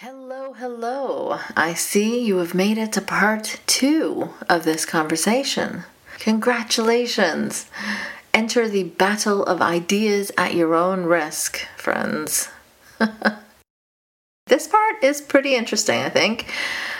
Hello, hello. I see you have made it to part two of this conversation. Congratulations. Enter the battle of ideas at your own risk, friends. this part is pretty interesting, I think.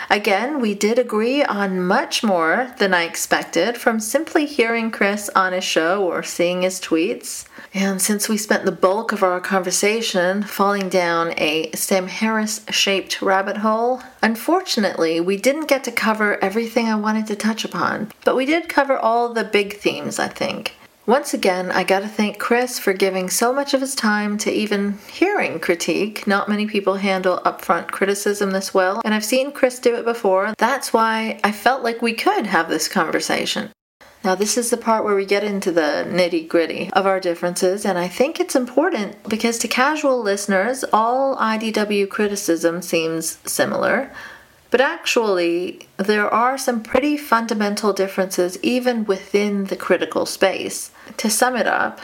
Again, we did agree on much more than I expected from simply hearing Chris on his show or seeing his tweets. And since we spent the bulk of our conversation falling down a Sam Harris shaped rabbit hole, unfortunately, we didn't get to cover everything I wanted to touch upon. But we did cover all the big themes, I think. Once again, I gotta thank Chris for giving so much of his time to even hearing critique. Not many people handle upfront criticism this well, and I've seen Chris do it before. That's why I felt like we could have this conversation. Now, this is the part where we get into the nitty gritty of our differences, and I think it's important because to casual listeners, all IDW criticism seems similar. But actually, there are some pretty fundamental differences even within the critical space. To sum it up,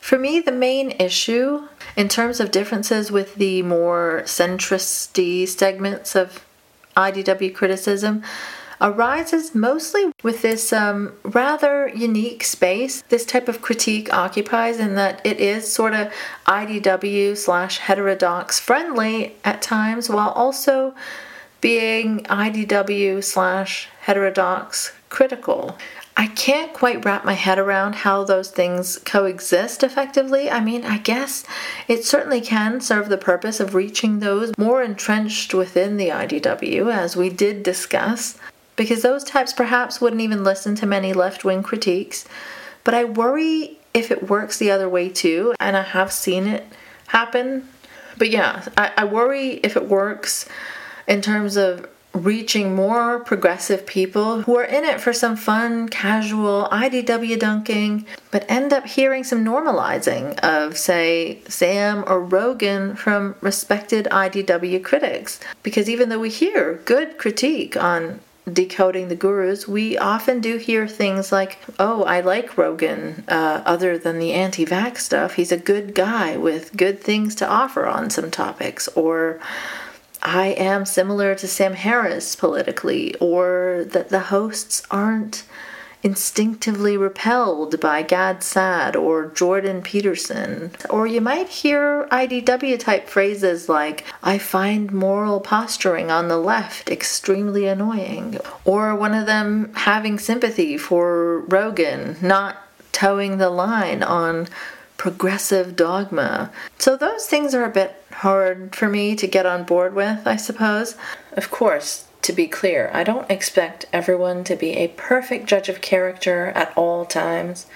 for me, the main issue in terms of differences with the more centristy segments of IDW criticism arises mostly with this um, rather unique space this type of critique occupies in that it is sort of IDW slash heterodox friendly at times while also being IDW slash heterodox critical. I can't quite wrap my head around how those things coexist effectively. I mean, I guess it certainly can serve the purpose of reaching those more entrenched within the IDW, as we did discuss, because those types perhaps wouldn't even listen to many left wing critiques. But I worry if it works the other way too, and I have seen it happen. But yeah, I, I worry if it works in terms of reaching more progressive people who are in it for some fun, casual IDW dunking, but end up hearing some normalizing of, say, Sam or Rogan from respected IDW critics. Because even though we hear good critique on decoding the gurus, we often do hear things like, oh, I like Rogan, uh, other than the anti vax stuff. He's a good guy with good things to offer on some topics. Or, I am similar to Sam Harris politically, or that the hosts aren't instinctively repelled by Gad Saad or Jordan Peterson. Or you might hear IDW type phrases like, I find moral posturing on the left extremely annoying. Or one of them having sympathy for Rogan, not toeing the line on progressive dogma. So those things are a bit hard for me to get on board with, I suppose. Of course, to be clear, I don't expect everyone to be a perfect judge of character at all times.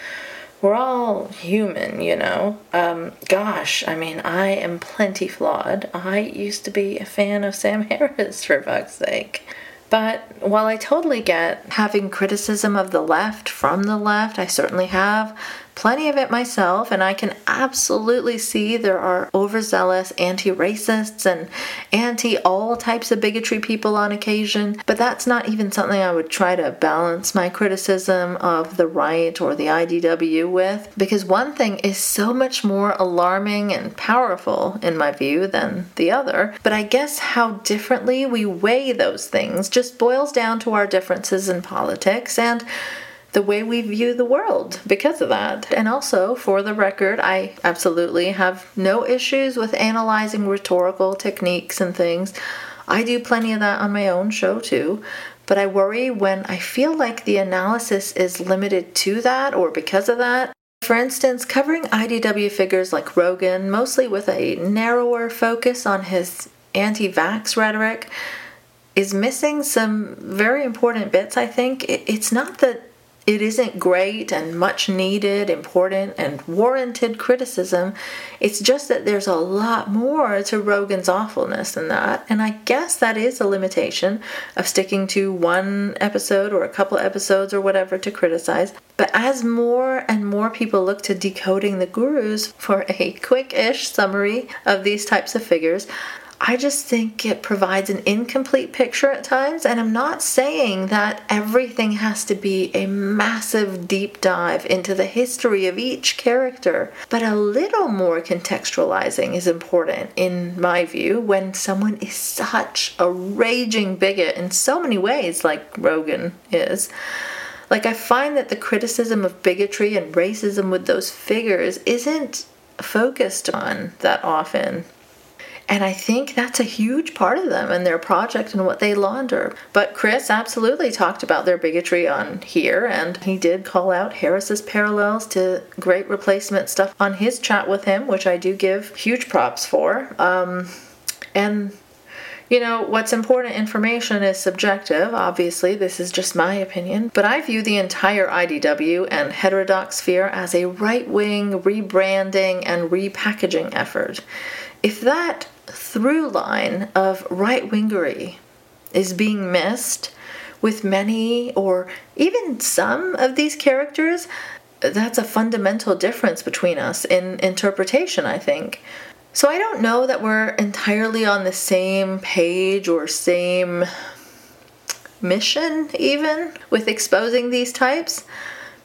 We're all human, you know. Um, gosh, I mean, I am plenty flawed. I used to be a fan of Sam Harris, for fuck's sake. But while I totally get having criticism of the left from the left, I certainly have plenty of it myself, and I can absolutely see there are overzealous anti racists and anti all types of bigotry people on occasion, but that's not even something I would try to balance my criticism of the right or the IDW with, because one thing is so much more alarming and powerful, in my view, than the other. But I guess how differently we weigh those things just boils down to our differences in politics and the way we view the world because of that. And also, for the record, I absolutely have no issues with analyzing rhetorical techniques and things. I do plenty of that on my own show too. But I worry when I feel like the analysis is limited to that or because of that. For instance, covering IDW figures like Rogan, mostly with a narrower focus on his anti vax rhetoric, is missing some very important bits, I think. It's not that it isn't great and much needed, important, and warranted criticism. It's just that there's a lot more to Rogan's awfulness than that. And I guess that is a limitation of sticking to one episode or a couple episodes or whatever to criticize. But as more and more people look to decoding the gurus for a quick ish summary of these types of figures, I just think it provides an incomplete picture at times. And I'm not saying that everything has to be a massive deep dive into the history of each character, but a little more contextualizing is important, in my view, when someone is such a raging bigot in so many ways, like Rogan is. Like, I find that the criticism of bigotry and racism with those figures isn't focused on that often. And I think that's a huge part of them and their project and what they launder. But Chris absolutely talked about their bigotry on here, and he did call out Harris's parallels to great replacement stuff on his chat with him, which I do give huge props for. Um, and you know, what's important information is subjective. Obviously, this is just my opinion. But I view the entire IDW and heterodox sphere as a right wing rebranding and repackaging effort. If that through line of right wingery is being missed with many or even some of these characters, that's a fundamental difference between us in interpretation, I think. So I don't know that we're entirely on the same page or same mission, even with exposing these types,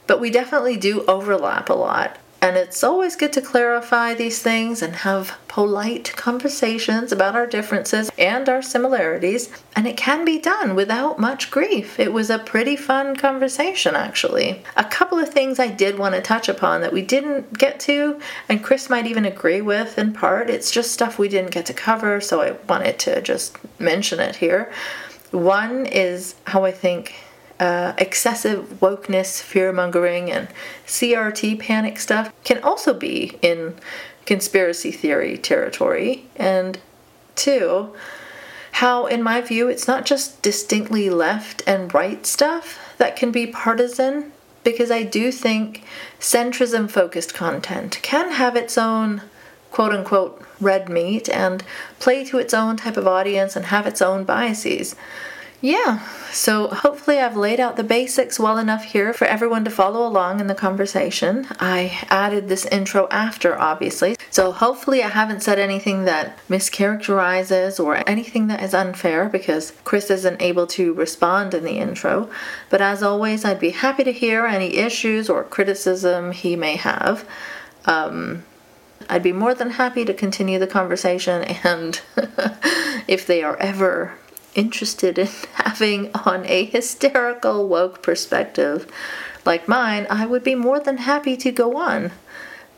but we definitely do overlap a lot. And it's always good to clarify these things and have polite conversations about our differences and our similarities. And it can be done without much grief. It was a pretty fun conversation, actually. A couple of things I did want to touch upon that we didn't get to, and Chris might even agree with in part. It's just stuff we didn't get to cover, so I wanted to just mention it here. One is how I think uh, excessive wokeness, fear mongering, and CRT panic stuff can also be in conspiracy theory territory. And two, how, in my view, it's not just distinctly left and right stuff that can be partisan, because I do think centrism focused content can have its own quote unquote red meat and play to its own type of audience and have its own biases. Yeah, so hopefully I've laid out the basics well enough here for everyone to follow along in the conversation. I added this intro after, obviously, so hopefully I haven't said anything that mischaracterizes or anything that is unfair because Chris isn't able to respond in the intro. But as always, I'd be happy to hear any issues or criticism he may have. Um, I'd be more than happy to continue the conversation, and if they are ever interested in having on a hysterical woke perspective like mine, I would be more than happy to go on.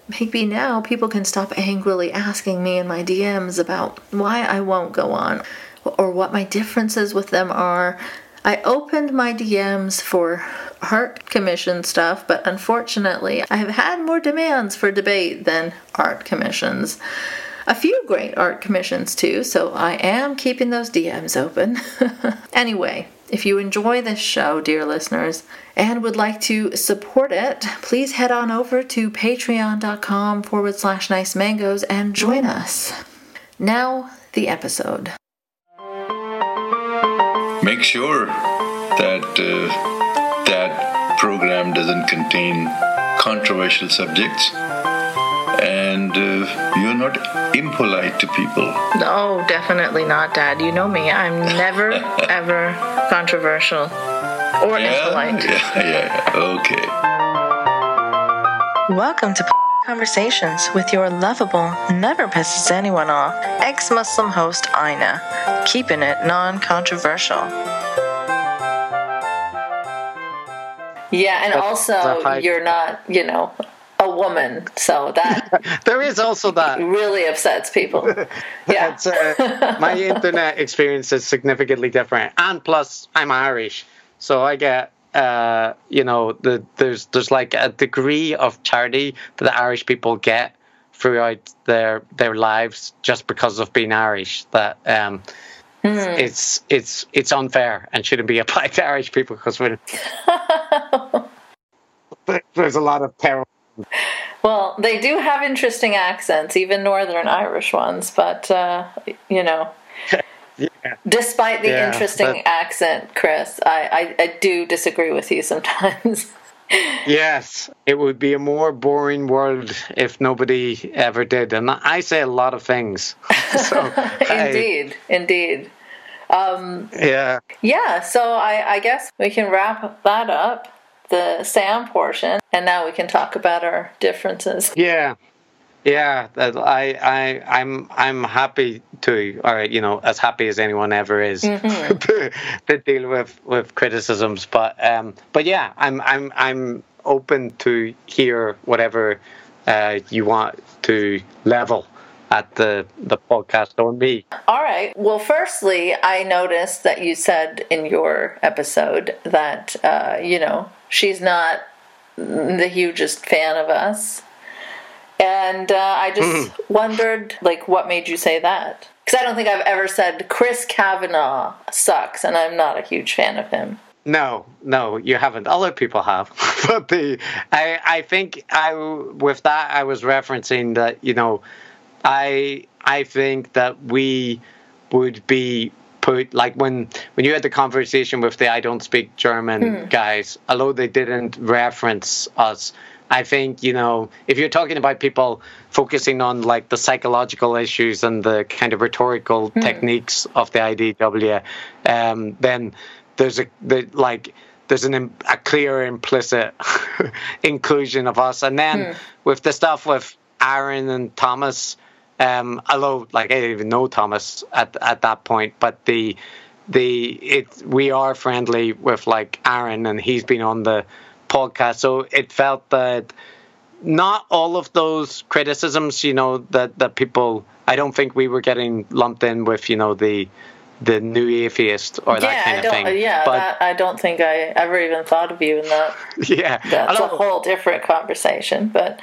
Maybe now people can stop angrily asking me in my DMs about why I won't go on or what my differences with them are. I opened my DMs for art commission stuff, but unfortunately, I have had more demands for debate than art commissions a few great art commissions too, so I am keeping those DMs open. anyway, if you enjoy this show, dear listeners, and would like to support it, please head on over to patreon.com forward slash nice mangoes and join us. Now, the episode. Make sure that uh, that program doesn't contain controversial subjects and uh, you're not impolite to people. No, definitely not, Dad. You know me. I'm never, ever controversial or yeah? impolite. Yeah, yeah, okay. Welcome to Conversations with your lovable, never pisses anyone off, ex Muslim host Ina, keeping it non controversial. Yeah, and also you're not, you know, a woman. So that there is also that really upsets people. yeah, uh, my internet experience is significantly different, and plus I'm Irish, so I get uh, you know the, there's there's like a degree of charity that the Irish people get throughout their their lives just because of being Irish that. Um, Mm. It's it's it's unfair and shouldn't be applied to Irish people because we're there's a lot of peril well, they do have interesting accents, even Northern Irish ones, but, uh, you know. Yeah. Despite the yeah, interesting but... accent, Chris, I, I, I, do disagree with you sometimes. yes, it would be a more boring world if nobody ever did. And I say a lot of things. so, indeed, I, indeed. Um, yeah. Yeah, so I, I guess we can wrap that up, the Sam portion, and now we can talk about our differences. Yeah. Yeah, I, I, I'm, I'm happy to, or you know, as happy as anyone ever is mm-hmm. to, to, deal with with criticisms. But, um, but yeah, I'm, I'm, I'm open to hear whatever uh, you want to level at the the podcast on me. All right. Well, firstly, I noticed that you said in your episode that uh, you know she's not the hugest fan of us and uh, I just mm-hmm. wondered, like, what made you say that? Because I don't think I've ever said Chris Kavanagh sucks, and I'm not a huge fan of him. No, no, you haven't. Other people have, but the I I think I with that I was referencing that you know, I I think that we would be put like when when you had the conversation with the I don't speak German mm. guys, although they didn't reference us, I think, you know, if you're talking about people focusing on like the psychological issues and the kind of rhetorical mm. techniques of the IDW, um, then there's a the, like there's an a clear implicit inclusion of us. And then mm. with the stuff with Aaron and Thomas, um, although like I didn't even know Thomas at at that point, but the the it we are friendly with like Aaron and he's been on the podcast. So it felt that not all of those criticisms, you know, that, that people, I don't think we were getting lumped in with, you know, the the new atheist or yeah, that kind of thing. Yeah, but, that, I don't think I ever even thought of you in that. Yeah, that's a whole different conversation. But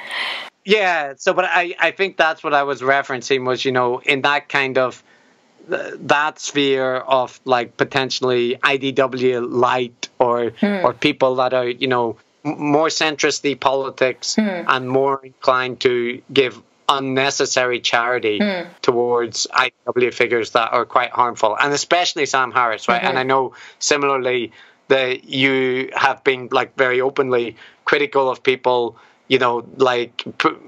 yeah, so but I I think that's what I was referencing was you know in that kind of that sphere of like potentially IDW light or hmm. or people that are you know more centrist politics hmm. and more inclined to give unnecessary charity hmm. towards IDW figures that are quite harmful, and especially Sam Harris, right? Mm-hmm. And I know similarly that you have been like very openly critical of people, you know, like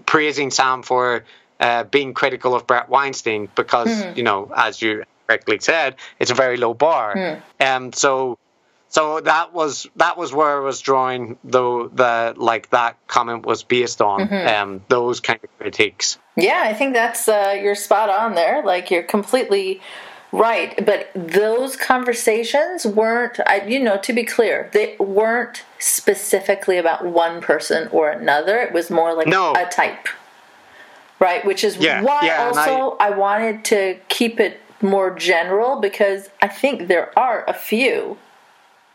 praising Sam for uh, being critical of Brett Weinstein because, mm. you know, as you correctly said, it's a very low bar. Mm. Um, so, so that was that was where I was drawing the the like that comment was based on mm-hmm. um, those kind of critiques. Yeah, I think that's uh, you're spot on there. Like you're completely right. But those conversations weren't. I, you know, to be clear, they weren't specifically about one person or another. It was more like no. a type right? Which is yeah, why yeah, also I, I wanted to keep it more general because I think there are a few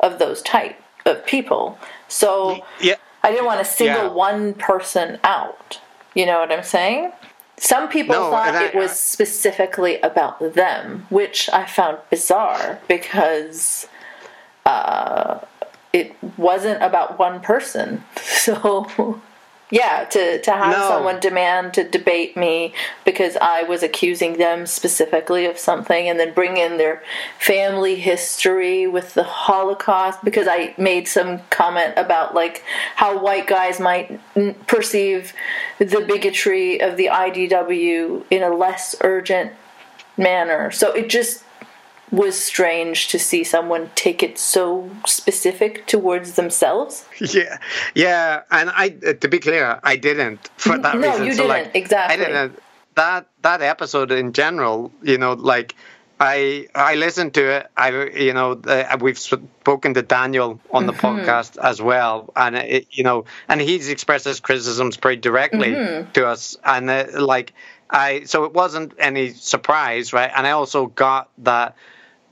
of those type of people. So yeah. I didn't want to single yeah. one person out. You know what I'm saying? Some people no, thought I, it was specifically about them, which I found bizarre because uh, it wasn't about one person. So yeah, to, to have no. someone demand to debate me because I was accusing them specifically of something and then bring in their family history with the Holocaust because I made some comment about like how white guys might perceive the bigotry of the IDW in a less urgent manner. So it just was strange to see someone take it so specific towards themselves. Yeah, yeah, and I, to be clear, I didn't for that no, reason. you so didn't like, exactly. I didn't. That that episode in general, you know, like I I listened to it. I you know uh, we've spoken to Daniel on the mm-hmm. podcast as well, and it, you know, and he's expressed his criticisms pretty directly mm-hmm. to us, and uh, like I so it wasn't any surprise, right? And I also got that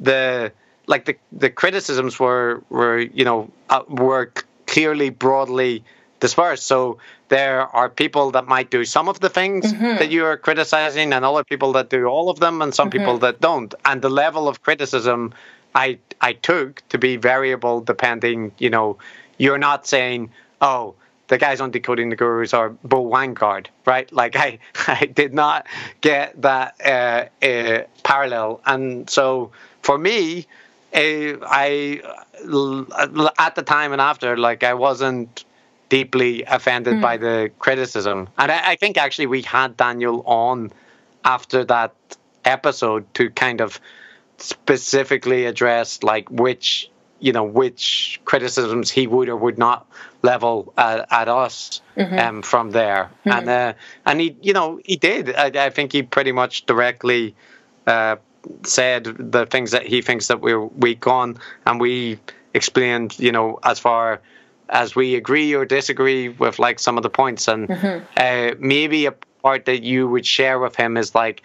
the like the the criticisms were were you know uh, were clearly broadly dispersed. So there are people that might do some of the things mm-hmm. that you are criticizing, and other people that do all of them, and some mm-hmm. people that don't. And the level of criticism I I took to be variable depending. You know, you're not saying oh the guys on decoding the gurus are Bo Winegard, right? Like I, I did not get that uh, uh, parallel, and so for me, uh, I at the time and after, like I wasn't deeply offended by the criticism. And I, I think actually we had Daniel on after that episode to kind of specifically address like which you know which criticisms he would or would not level at, at us um, from there. And uh, and he you know he did. I, I think he pretty much directly uh, said the things that he thinks that we're weak on and we explained you know as far as we agree or disagree with like some of the points. And uh, maybe a part that you would share with him is like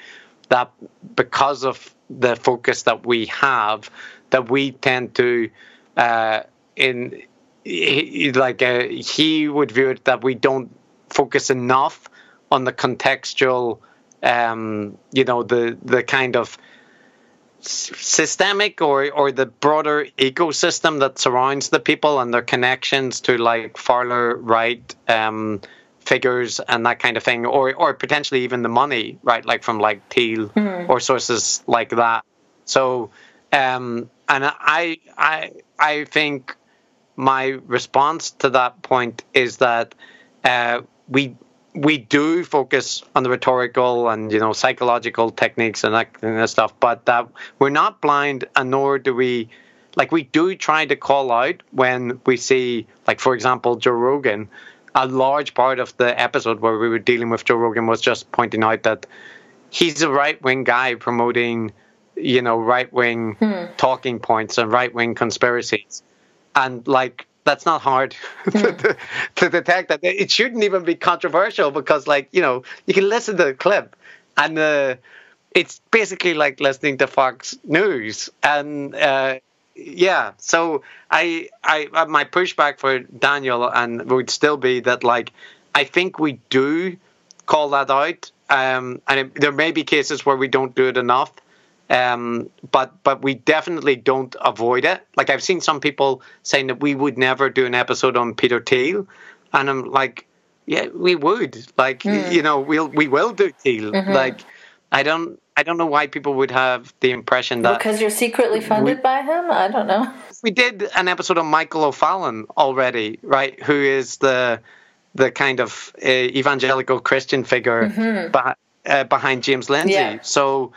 that because of the focus that we have that we tend to uh, in like uh, he would view it that we don't focus enough on the contextual um, you know the the kind of systemic or or the broader ecosystem that surrounds the people and their connections to like farther right um, figures and that kind of thing, or or potentially even the money, right? Like from like Thiel or sources like that. So, um, and I I I think my response to that point is that uh, we we do focus on the rhetorical and you know psychological techniques and that kind of stuff, but that we're not blind, and nor do we like we do try to call out when we see like for example Joe Rogan. A large part of the episode where we were dealing with Joe Rogan was just pointing out that he's a right wing guy promoting, you know, right wing hmm. talking points and right wing conspiracies. And like that's not hard. To, to detect that it shouldn't even be controversial because like, you know, you can listen to the clip and uh, it's basically like listening to Fox News and uh, yeah. So I, I uh, my pushback for daniel and would still be that like i think we do call that out um, and it, there may be cases where we don't do it enough um, but but we definitely don't avoid it like i've seen some people saying that we would never do an episode on peter thiel and i'm like yeah we would like you know we'll we will do thiel like i don't i don't know why people would have the impression that Because you're secretly funded by him? I don't know. we did an episode on Michael O'Fallon already, right? Who is the the kind of uh, evangelical Christian figure beh- uh, behind James Lindsay. Yeah. So,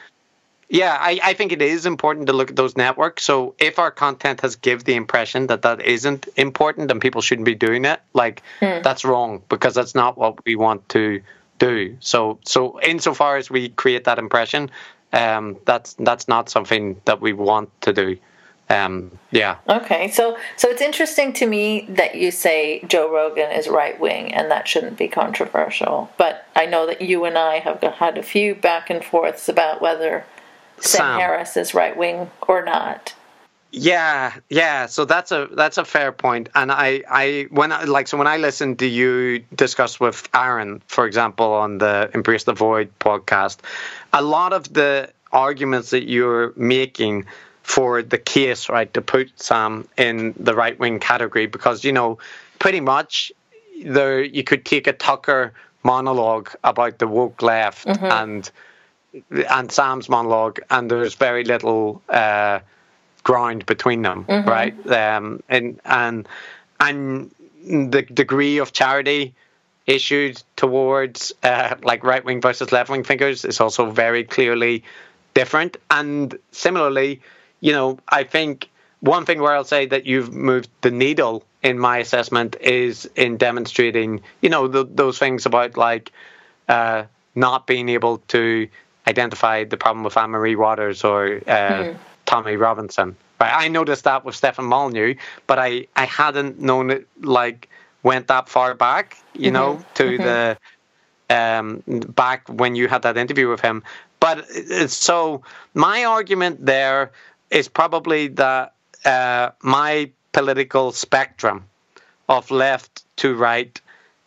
yeah, I, I think it is important to look at those networks. So, if our content has give the impression that that isn't important and people shouldn't be doing it, like that's wrong because that's not what we want to do. So, so insofar as we create that impression, um, that's that's not something that we want to do. Um, yeah. Okay, so so it's interesting to me that you say Joe Rogan is right wing and that shouldn't be controversial. But I know that you and I have had a few back and forths about whether Sam, Sam. Harris is right wing or not. Yeah, yeah. So that's a that's a fair point. And I I when I like so when I listened to you discuss with Aaron, for example, on the Embrace the Void podcast, a lot of the arguments that you're making for the case, right, to put Sam in the right wing category, because you know, pretty much there you could take a Tucker monologue about the woke left mm-hmm. and and Sam's monologue, and there's very little. Uh, ground between them, right? Um, and and and the degree of charity issued towards uh, like right wing versus left wing figures is also very clearly different. And similarly, you know, I think one thing where I'll say that you've moved the needle in my assessment is in demonstrating, you know, the, those things about like uh, not being able to identify the problem with Anne Marie Waters or uh, Tommy Robinson. Right, I noticed that with Stefan Molyneux, but I, I hadn't known it like went that far back, you know, to the um, back when you had that interview with him. But so my argument there is probably that uh, my political spectrum of left to right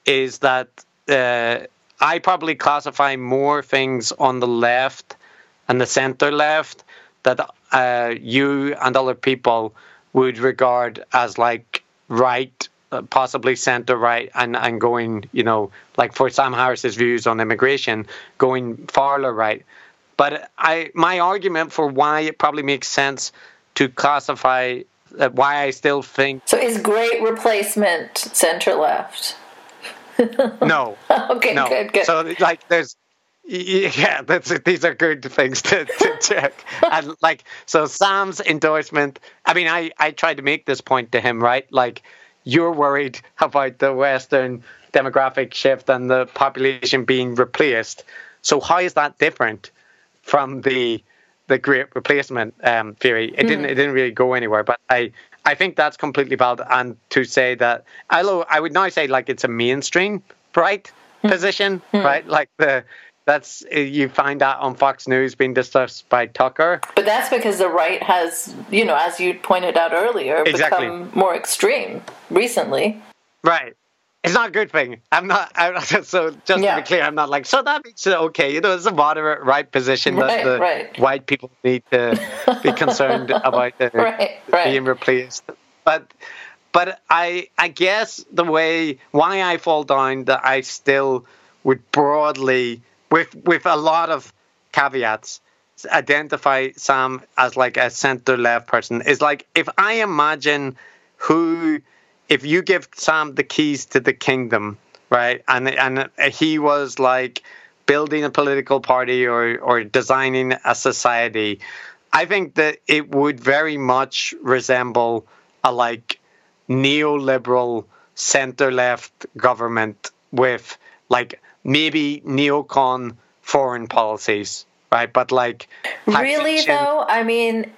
is that uh, I probably classify more things on the left and the center left that uh, you and other people would regard as like right, uh, possibly center right, and, and going, you know, like for Sam Harris's views on immigration, going farther right. But I, my argument for why it probably makes sense to classify uh, why I still think So is great replacement center left? no. okay, no. good, good. So like, there's yeah, that's these are good things to, to check. and like, so Sam's endorsement. I mean, I I tried to make this point to him, right? Like, you're worried about the Western demographic shift and the population being replaced. So how is that different from the the great replacement um, theory? It didn't it didn't really go anywhere. But I I think that's completely valid. And to say that, although I would now say like it's a mainstream right hmm. position, hmm. right? Like the that's you find that on Fox News being discussed by Tucker. but that's because the right has, you know, as you pointed out earlier, Exactly. become more extreme recently. Right. It's not a good thing. I'm not. I'm so just Yeah. to be clear, I'm not like. So that makes it okay. You know, it's a moderate right position Right, that the right. white people need to be concerned about the, right. being replaced. But, but I, I guess the way why I fall down that I still would broadly, with with a lot of caveats, identify Sam as like a center left person is like if I imagine who if you give Sam the keys to the kingdom, right, and and he was like building a political party or or designing a society, I think that it would very much resemble a like neoliberal center left government with like maybe neocon foreign policies, right? But like Really, though? I mean,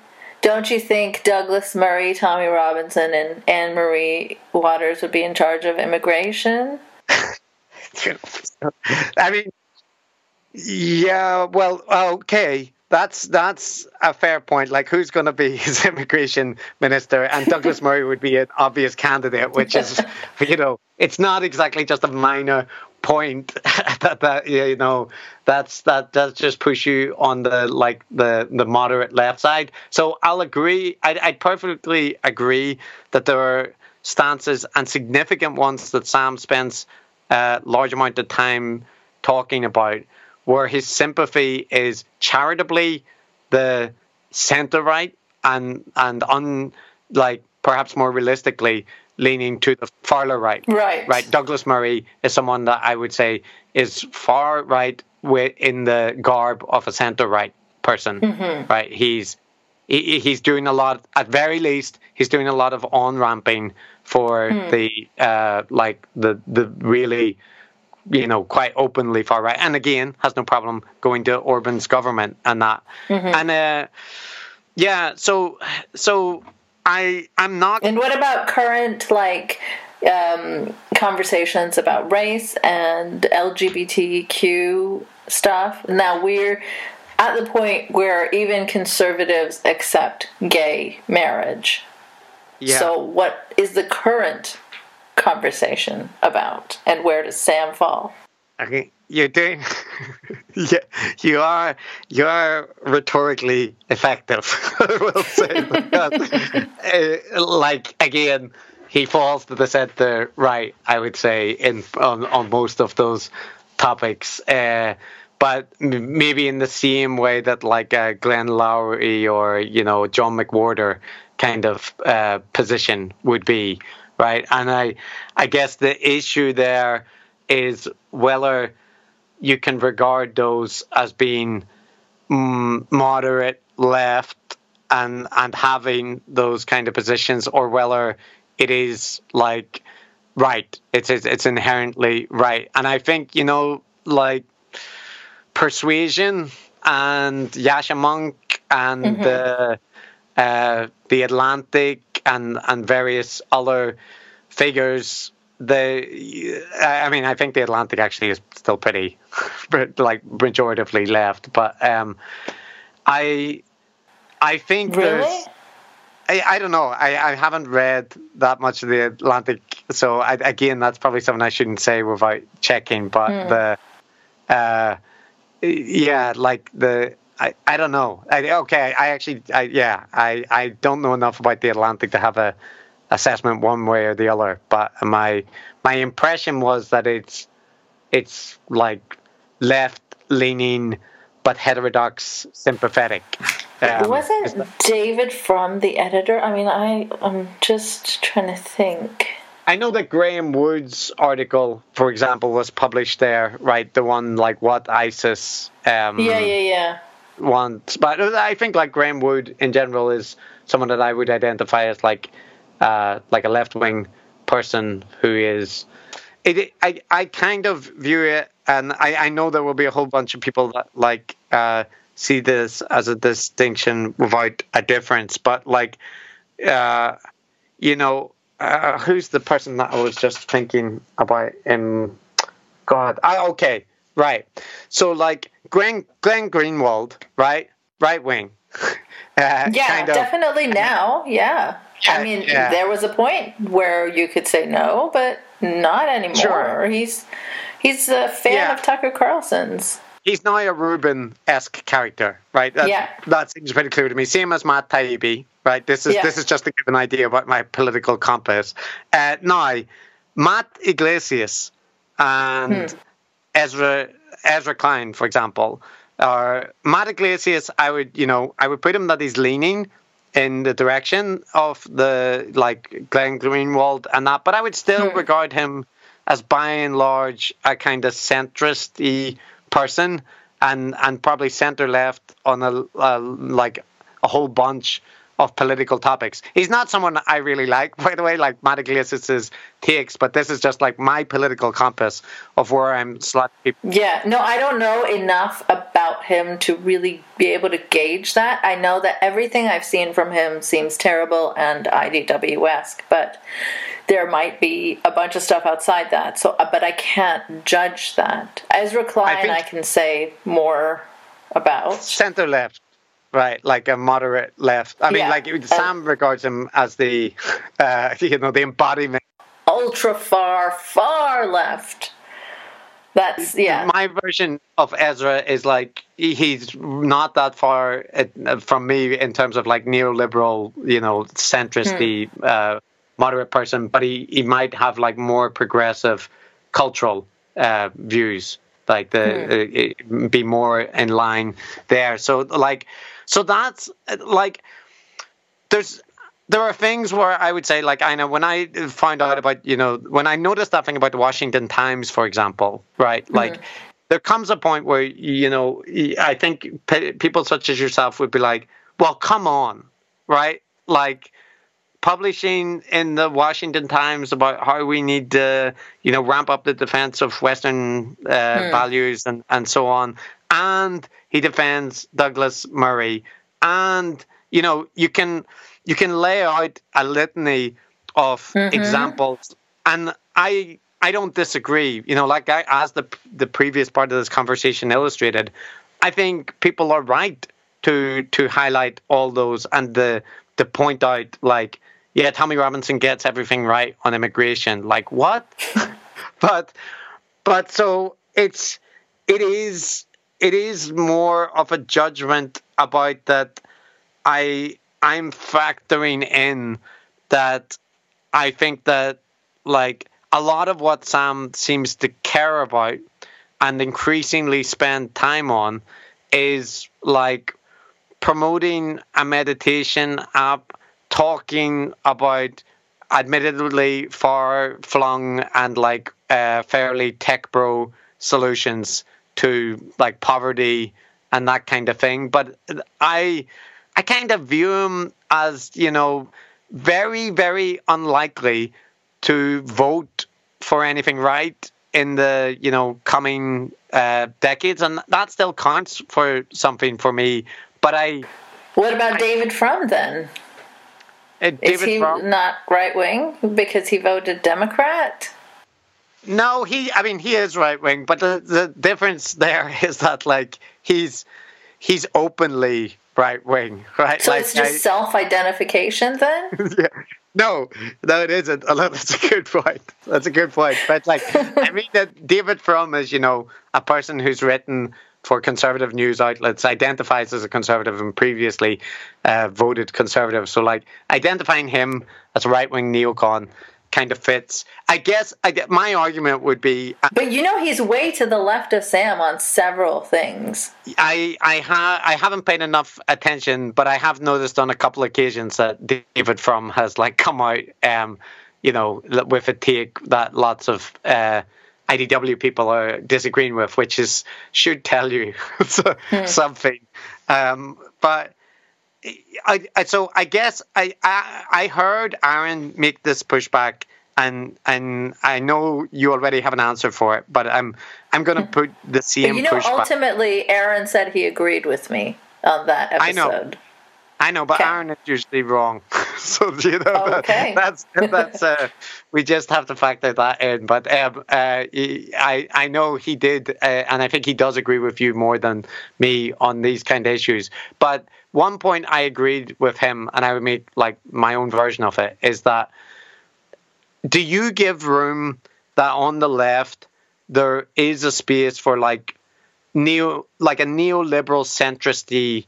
don't you think Douglas Murray, Tommy Robinson, and Anne Marie Waters would be in charge of immigration? I mean, yeah. Well, okay. That's that's a fair point. Like, who's going to be his immigration minister? And Douglas Murray would be an obvious candidate, which is, you know, it's not exactly just a minor point that that you know that's that does just push you on the like the the moderate left side. So I'll agree. I'd, I'd perfectly agree that there are stances and significant ones that Sam spends a large amount of time talking about, where his sympathy is charitably the centre right and and un like perhaps more realistically leaning to the far right. Right. Right. Douglas Murray is someone that I would say is far right in the garb of a centre right person. Right. He's he, he's doing a lot at very least he's doing a lot of on ramping for the uh like the the really you know quite openly far right and again has no problem going to Orban's government and that and uh yeah so so I I'm not And what about current, like, um, conversations about race and LGBTQ stuff? Now we're at the point where even conservatives accept gay marriage. yeah So, what is the current conversation about, and where does Sam fall? Okay, you're doing. yeah, you are. You are rhetorically effective. I will say because, uh, like again, he falls to the center right. I would say in on, on most of those topics. Uh, but maybe in the same way that like uh, Glenn Loury or you know John McWhorter kind of uh, position would be, right? And I, I guess the issue there is whether you can regard those as being mm, moderate left and and having those kind of positions, or whether it is like right. It's it's, inherently right, and I think you know like persuasion and Yascha Mounk and the uh, the Atlantic and and various other figures. The I mean, I think the Atlantic actually is still pretty like majoritively left, but um, I I think Really? there's. I, I don't know. I, I haven't read that much of the Atlantic, so I, again, that's probably something I shouldn't say without checking. But the, uh, yeah, like the, I, I don't know. I, okay, I actually, I, yeah, I, I don't know enough about the Atlantic to have a assessment one way or the other. But my my impression was that it's it's like left leaning, but heterodox sympathetic. Um, Wasn't David Frum the editor? I mean, I I'm just trying to think. I know that Graeme Wood's article, for example, was published there, right? The one like what ISIS um, Yeah, yeah, yeah. wants. But I think like Graham Wood in general is someone that I would identify as like uh, like a left wing person who is. It, I I kind of view it, and I, I know there will be a whole bunch of people that like uh, see this as a distinction without a difference, but like, uh, you know, uh, who's the person that I was just thinking about? In God, I okay, right. So like Glenn Glenn Greenwald, right, right wing. Uh, Yeah, kind of- definitely now. Yeah. I mean, yeah. there was a point where you could say no, but not anymore. Sure. He's he's a fan Yeah. of Tucker Carlson's. he's now a Rubin esque character, right? That, Yeah. that seems pretty clear to me. Same as Matt Taibbi, right? This is Yeah. this is just to give an idea about my political compass. Uh, now, Matt Yglesias and Hmm. Ezra Ezra Klein, for example, or Matt Yglesias, I would you know I would put him that he's leaning in the direction of the like Glenn Greenwald and that, but I would still Hmm. regard him as by and large a kind of centrist person and and probably center left on a, a like a whole bunch of political topics. He's not someone I really like, by the way, like Matt Yglesias' takes, but this is just like my political compass of where I'm slotting Yeah, no, I don't know enough about him to really be able to gauge that. I know that everything I've seen from him seems terrible and IDW esque, but there might be a bunch of stuff outside that. So, uh, but I can't judge that. Ezra Klein, I, think- can say more about. center left, right? Like a moderate left. I mean, Yeah. like Sam regards him as the, uh, you know, the embodiment. Ultra far, far left. That's yeah. My version of Ezra is like he's not that far uh, from me in terms of like neoliberal, you know, centristy, uh, moderate person, but he, he might have like more progressive cultural uh, views, like the uh, be more in line there. So like, so that's like there's there are things where I would say, like, I know when I found out about, you know, when I noticed that thing about the Washington Times, for example, right? Like, there comes a point where, you know, I think people such as yourself would be like, well, come on, right? Like, publishing in the Washington Times about how we need to, you know, ramp up the defense of Western uh, values and, and so on. And he defends Douglas Murray. And, you know, you can you can lay out a litany of mm-hmm. examples. And I I don't disagree. You know, like I, as the the previous part of this conversation illustrated, I think people are right to to highlight all those and the to point out like yeah tommy robinson gets everything right on immigration like what but but so it's it is it is more of a judgment about that i i'm factoring in that i think that like a lot of what sam seems to care about and increasingly spend time on is like promoting a meditation app, talking about admittedly far flung and like uh, fairly tech bro solutions to like poverty and that kind of thing. But I, I kind of view him as you know very very unlikely to vote for anything right in the you know coming uh, decades, and that still counts for something for me. But I, What about David Frum then? uh, Is he Frum- not right wing because he voted Democrat? No, he. I mean, he is right wing, but the the difference there is that like he's he's openly right wing, right? So like, it's just I- self-identification then? yeah. No, no, it isn't. Although that's a good point. That's a good point. But like, I mean that David Frum is, you know, a person who's written for conservative news outlets, identifies as a conservative, and previously uh, voted conservative. So like, identifying him as a right wing neocon kind of fits. I guess I, my argument would be. Uh, but you know, he's way to the left of Sam on several things. I I ha- I haven't paid enough attention, but I have noticed on a couple occasions that David Frum has like come out, um, you know, with a take that lots of. Uh, IDW people are disagreeing with, which is should tell you hmm. something. Um, but I, I, so I guess I, I I heard Aaron make this pushback, and and I know you already have an answer for it, but I'm I'm going to put the same. you know, pushback. ultimately, Aaron said he agreed with me on that episode. I know. I know, but okay. Aaron is usually wrong. so you know okay. that, that's that's uh, we just have to factor that in. But um, uh, I I know he did, uh, and I think he does agree with you more than me on these kind of issues. But one point I agreed with him, and I would make like my own version of it is that do you give room that on the left there is a space for like neo like a neoliberal centristy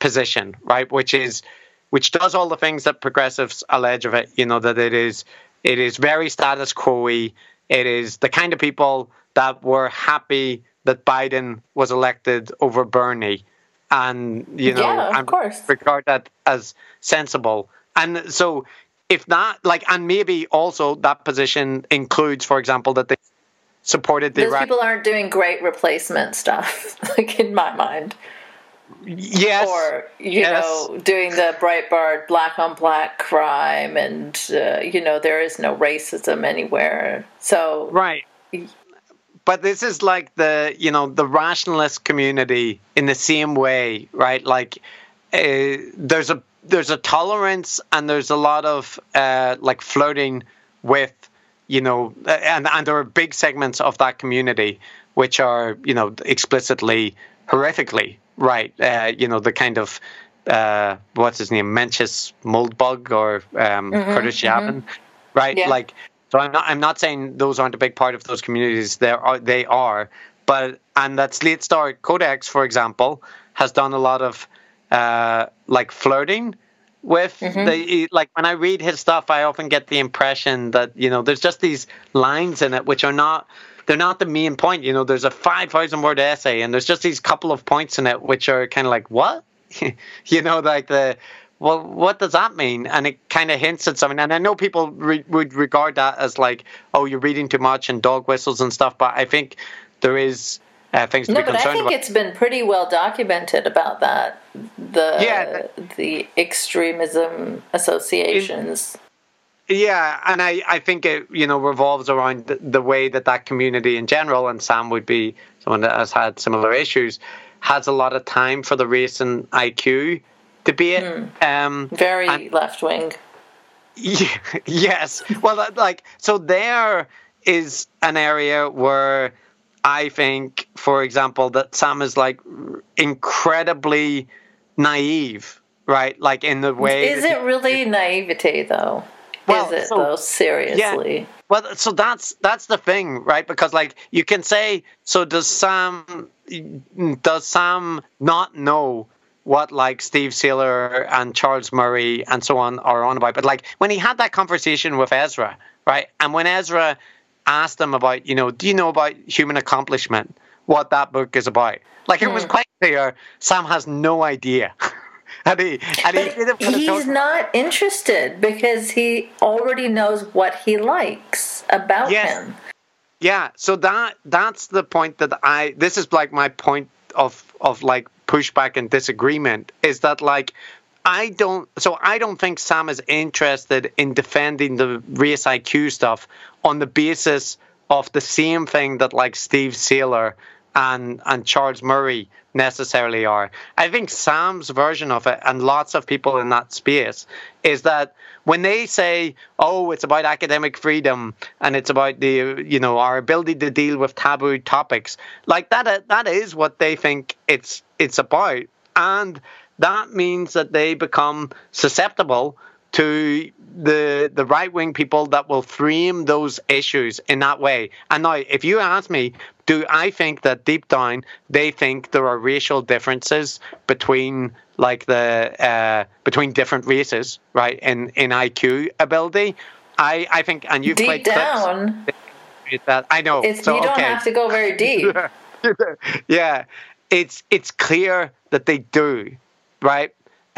position, right? Which is which does all the things that progressives allege of it. You know that it is it is very status quo. It is the kind of people that were happy that Biden was elected over Bernie, and you know, yeah, of course, regard that as sensible. And so, if that like, and maybe also that position includes, for example, that they supported the Those Iraq- people aren't doing great replacement stuff, like in my mind. Yes. Or, you yes. know, doing the Breitbart black on black crime and, uh, you know, there is no racism anywhere. So. Right. But this is like the, you know, the rationalist community in the same way, right? Like, uh, there's a there's a tolerance and there's a lot of uh, like flirting with you know and and there are big segments of that community which are you know explicitly horrifically right. Uh, you know, the kind of uh, what's his name, Mencius Moldbug or um, mm-hmm, Curtis Yarvin, mm-hmm. right? Yeah. Like, so I'm not I'm not saying those aren't a big part of those communities. There are they are, but and that Slate Star Codex, for example, has done a lot of uh, like flirting with mm-hmm. the like when I read his stuff, I often get the impression that you know there's just these lines in it which are not they're not the main point. You know, there's a 5,000 word essay and there's just these couple of points in it which are kind of like, what? you know, like the, well, what does that mean? And it kind of hints at something. And I know people re- would regard that as like, oh, you're reading too much and dog whistles and stuff. But I think there is uh, things to no, be concerned about. No, but I think about. it's been pretty well documented about that. The yeah, the extremism associations. In, yeah, and I, I think it you know revolves around the, the, way that that community in general, and Sam would be someone that has had similar issues, has a lot of time for the race and IQ debate. Mm. Um, Very left wing. Yeah, yes, well, like so there is an area where I think, for example, that Sam is like incredibly naive, right? Like in the way. Is it really naivety though? well, is it so, though? Seriously. Yeah. Well, so that's that's the thing, right? Because like you can say, so does Sam? Does Sam not know what like Steve Sailer and Charles Murray and so on are on about? But like when he had that conversation with Ezra, right? And when Ezra asked him about, you know, do you know about human accomplishment? What that book is about? Like it was hmm. quite clear. Sam has no idea. and he, and he he's not interested because he already knows what he likes about yes. him. Yeah, so that that's the point that I this is like my point of of like pushback and disagreement is that like I don't so I don't think Sam is interested in defending the race IQ stuff on the basis of the same thing that like Steve Sailer and and Charles Murray necessarily are. I think Sam's version of it, and lots of people in that space, is that when they say, "Oh, it's about academic freedom and it's about the you know our ability to deal with taboo topics," like that, that is what they think it's it's about, and that means that they become susceptible to the the right wing people that will frame those issues in that way. And now, if you ask me, do I think that deep down they think there are racial differences between like the uh, between different races, right? In in IQ ability, I, I think, and you've deep played down, clips that I know. it's so, you don't okay. have to go very deep. yeah, it's it's clear that they do, right?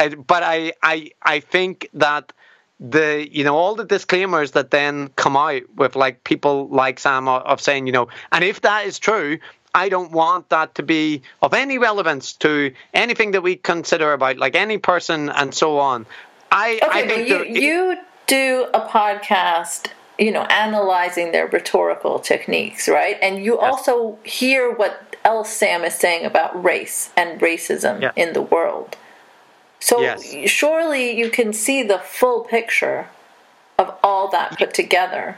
But I I I think that the you know all the disclaimers that then come out with like people like Sam of- saying you know, and if that is true. I don't want that to be of any relevance to anything that we consider about like any person and so on. I, I Okay, but think you, it- you do a podcast, you know, analyzing their rhetorical techniques, right? And you also hear what else Sam is saying about race and racism Yeah. in the world. So Yes. surely you can see the full picture of all that put together.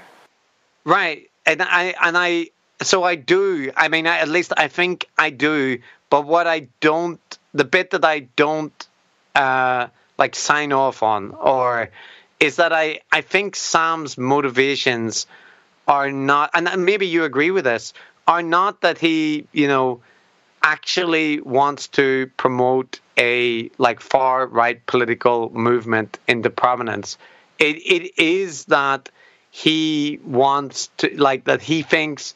Right, and I and I so I do. I mean, I, at least I think I do. But what I don't, the bit that I don't uh, like sign off on, or is that I I think Sam's motivations are not, and and maybe you agree with this, are not that he you know actually wants to promote a like far right political movement into prominence. It it is that he wants to like that he thinks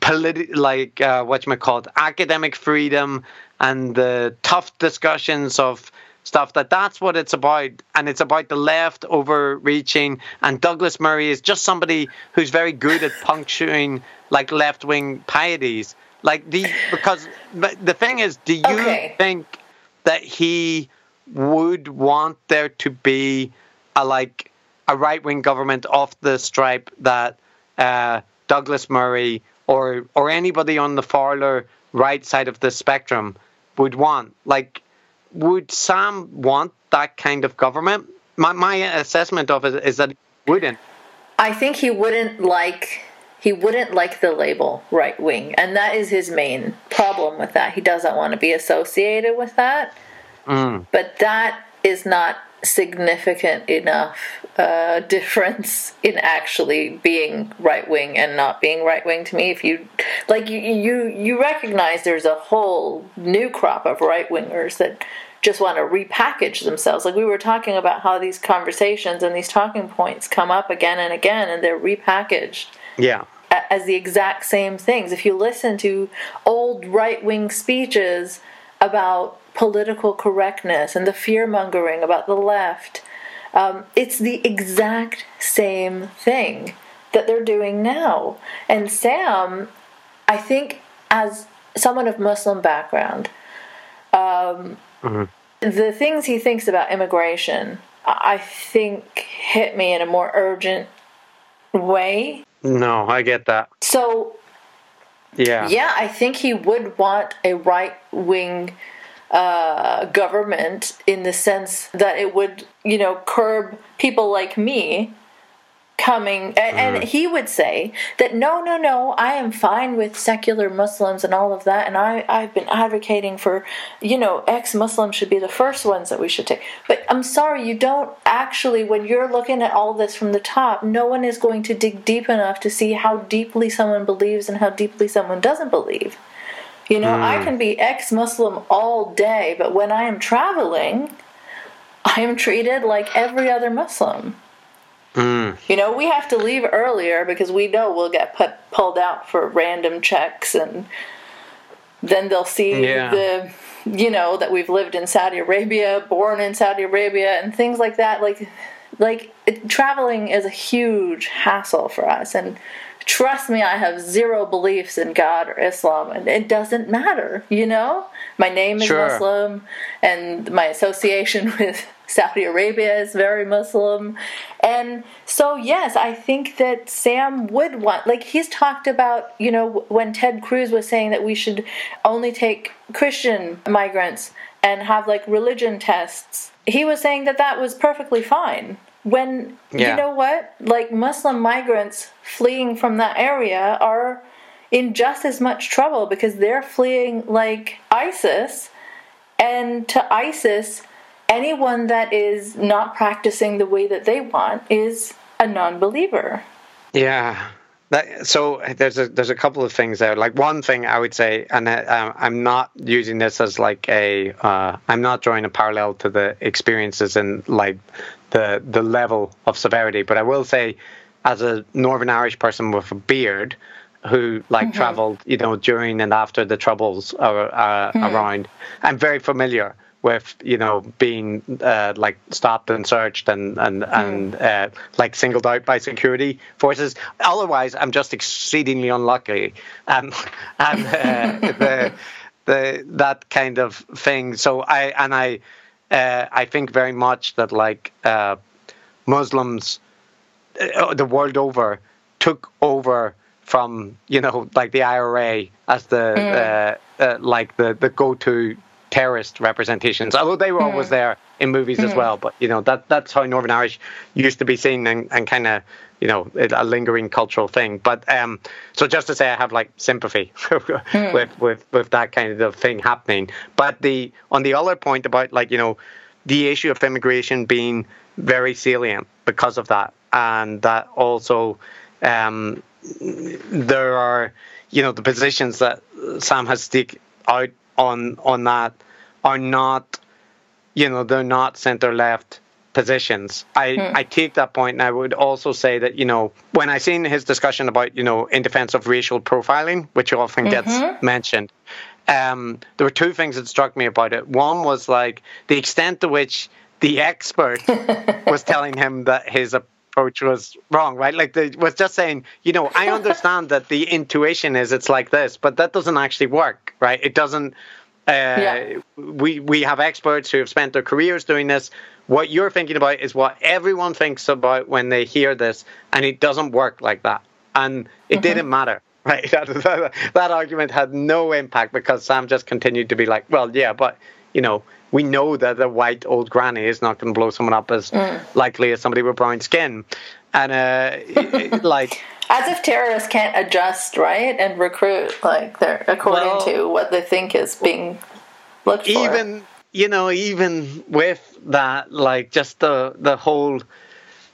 politi- like uh, what you call it academic freedom and the tough discussions of stuff that that's what it's about and it's about the left overreaching and Douglas Murray is just somebody who's very good at puncturing like left-wing pieties like the because the thing is do you Okay. think that he would want there to be a like a right wing government off the stripe that uh, Douglas Murray or or anybody on the farther right side of the spectrum would want. Like, would Sam want that kind of government? My my assessment of it is that he wouldn't. I think he wouldn't like he wouldn't like the label right wing, and that is his main problem with that. He doesn't want to be associated with that. But that is not significant enough uh, difference in actually being right wing and not being right wing to me. If you like, you you you recognize there's a whole new crop of right wingers that just want to repackage themselves. Like we were talking about how these conversations and these talking points come up again and again, and they're repackaged Yeah. As the exact same things. If you listen to old right wing speeches about political correctness and the fear mongering about the left, um, it's the exact same thing that they're doing now. And Sam, I think, as someone of Muslim background, um, the things he thinks about immigration, I think, hit me in a more urgent way. No, I get that. So Yeah. yeah, I think he would want a right wing uh, government in the sense that it would, you know, curb people like me coming. And, and he would say that no, no, no, I am fine with secular Muslims and all of that. And I, I've been advocating for, you know, ex Muslims should be the first ones that we should take. But I'm sorry, you don't actually, when you're looking at all this from the top, no one is going to dig deep enough to see how deeply someone believes and how deeply someone doesn't believe. You know, I mm. can be ex Muslim all day, but when I am traveling, I am treated like every other Muslim. Mm. You know, we have to leave earlier because we know we'll get put, pulled out for random checks, and then they'll see Yeah. the, you know, that we've lived in Saudi Arabia, born in Saudi Arabia, and things like that. Like, like it, traveling is a huge hassle for us, and trust me, I have zero beliefs in God or Islam, and it doesn't matter. You know, my name is Sure. Muslim, and my association with Saudi Arabia is very Muslim. And so, yes, I think that Sam would want, like, he's talked about, you know, when Ted Cruz was saying that we should only take Christian migrants and have, like, religion tests, he was saying that that was perfectly fine. When, Yeah. you know what? Like, Muslim migrants fleeing from that area are in just as much trouble because they're fleeing, like, ISIS. And to ISIS, anyone that is not practicing the way that they want is a non believer. Yeah. That, so there's a there's a couple of things there. Like one thing I would say, and uh, I'm not using this as like a uh, I'm not drawing a parallel to the experiences and like the the level of severity, but I will say, as a Northern Irish person with a beard, who like mm-hmm. traveled, you know, during and after the troubles are, uh, mm-hmm. around, I'm very familiar with you know being uh, like stopped and searched and and mm. and uh, like singled out by security forces. Otherwise, I'm just exceedingly unlucky, and and uh, the the that kind of thing. So I and I uh, I think very much that like uh, Muslims uh, the world over took over from you know like the IRA as the mm. like the the go to terrorist representations, although they were mm. always there in movies mm. as well. But you know that that's how Northern Irish used to be seen and, and kind of you know a lingering cultural thing. But um, so just to say, I have like sympathy mm. with with with that kind of thing happening. But the on the other point about like you know the issue of immigration being very salient because of that, and that also um, there are you know the positions that Sam has stick out on on that are not, you know, they're not center left positions. I, hmm. I take that point, and I would also say that you know when I seen his discussion about you know in defense of racial profiling, which often gets mm-hmm. mentioned, um, there were two things that struck me about it. One was like the extent to which the expert was telling him that his approach was wrong, right? Like the was just saying, you know, I understand that the intuition is it's like this, but that doesn't actually work, right? It doesn't yeah. We we have experts who have spent their careers doing this. What you're thinking about is what everyone thinks about when they hear this, and it doesn't work like that. And it mm-hmm. didn't matter, right? That, that, that argument had no impact because Sam just continued to be like, well, yeah, but you know, we know that a white old granny is not going to blow someone up as mm. likely as somebody with brown skin, and uh, like as if terrorists can't adjust, right, and recruit like they're according well, to what they think is being looked for. Even you know, even with that, like just the the whole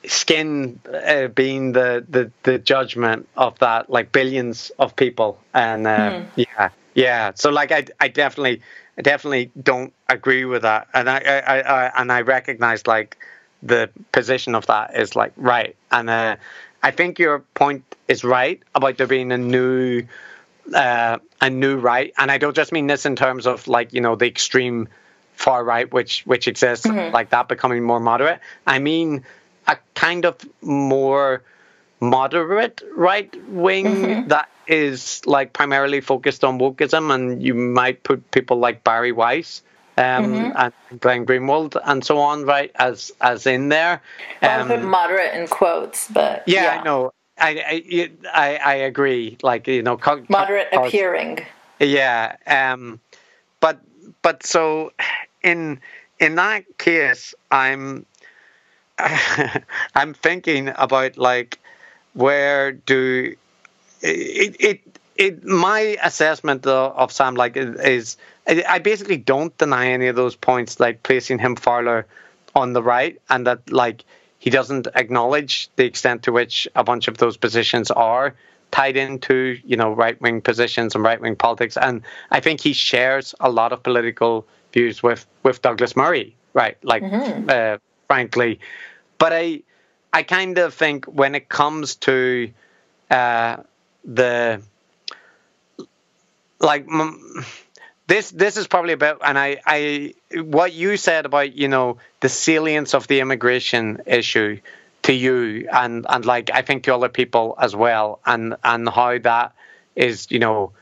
skin uh, being the, the the judgment of that, like billions of people, and uh, hmm. yeah, yeah. So like, I I definitely I definitely don't agree with that, and I I, I and I recognize like the position of that is like right, and uh, I think your point is right about there being a new uh, a new right, and I don't just mean this in terms of like you know the extreme far right which which exists mm-hmm. like that becoming more moderate. I mean a kind of more moderate right wing mm-hmm. that is like primarily focused on wokeism, and you might put people like Bari Weiss um, mm-hmm. and Glenn Greenwald and so on, right? As as in there. Um, well, put moderate in quotes, but yeah, yeah. I know. I, I I agree. Like you know, co- moderate co- appearing. Yeah. Um. But but so in in that case, I'm I'm thinking about like where do it it it my assessment of Sam like is I basically don't deny any of those points, like placing him farther on the right, and that like he doesn't acknowledge the extent to which a bunch of those positions are tied into you know right wing positions and right wing politics, and I think he shares a lot of political views with with Douglas Murray, right? Like, mm-hmm. uh, frankly, but I I kind of think when it comes to uh, the like. This this is probably about and I, I what you said about you know the salience of the immigration issue to you and and like I think to other people as well and and how that is you know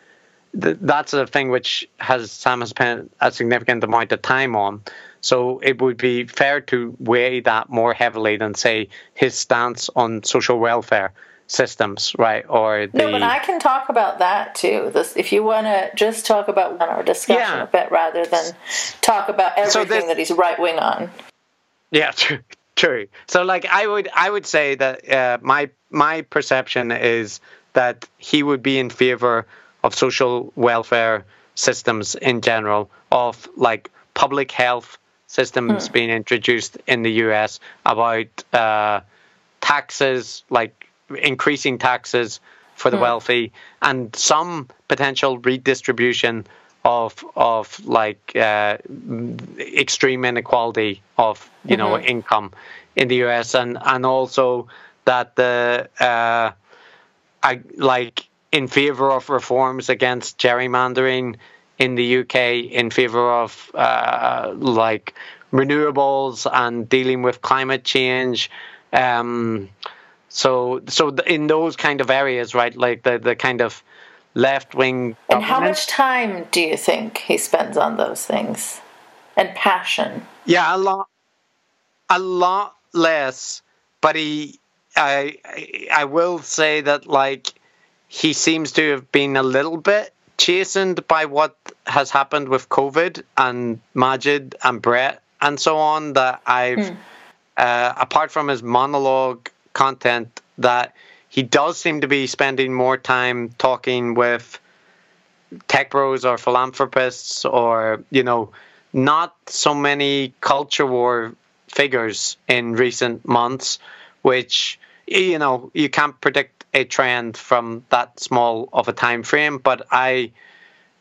th- that's a thing which has Sam has spent a significant amount of time on. So it would be fair to weigh that more heavily than say his stance on social welfare systems, right? Or the, no, but I can talk about that too. This, if you want to just talk about one our discussion yeah. a bit rather than talk about everything so this, that he's right wing on. Yeah, true, true. So, like, I would, I would say that uh, my my perception is that he would be in favor of social welfare systems in general, of like public health systems hmm. being introduced in the U.S. about uh, taxes, like increasing taxes for the wealthy and some potential redistribution of of like uh, extreme inequality of you know income in the US and and also that the uh, I like in favor of reforms against gerrymandering in the UK in favor of uh, like renewables and dealing with climate change. Um, so, so in those kind of areas, right, like the the kind of left wing. And how much time do you think he spends on those things? And passion. Yeah, a lot, a lot less. But he, I, I will say that like he seems to have been a little bit chastened by what has happened with COVID and Maajid and Brett and so on. That I've, hmm. uh, apart from his monologue content, that he does seem to be spending more time talking with tech bros or philanthropists or you know not so many culture war figures in recent months which you know you can't predict a trend from that small of a time frame but i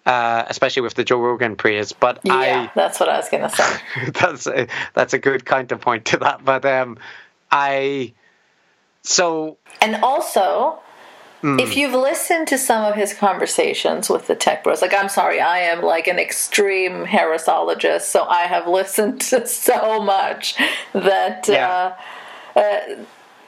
uh, especially with the Joe Rogan praise. But yeah, I, that's what I was going to say. that's a, that's a good counterpoint to that. But um, I so. And also, Mm. If you've listened to some of his conversations with the tech bros, like I'm sorry, I am like an extreme Harrisologist, so I have listened to so much that yeah. uh, uh,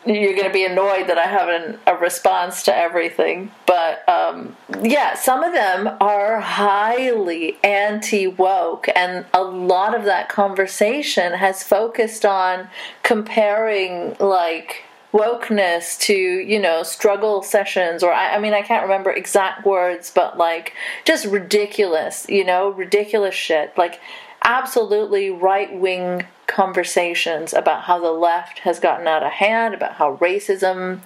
you're going to be annoyed that I haven't a response to everything. But um, yeah, some of them are highly anti woke, and a lot of that conversation has focused on comparing like wokeness to you know struggle sessions or I, I, mean i can't remember exact words but like just ridiculous you know ridiculous shit like absolutely right wing conversations about how the left has gotten out of hand about how racism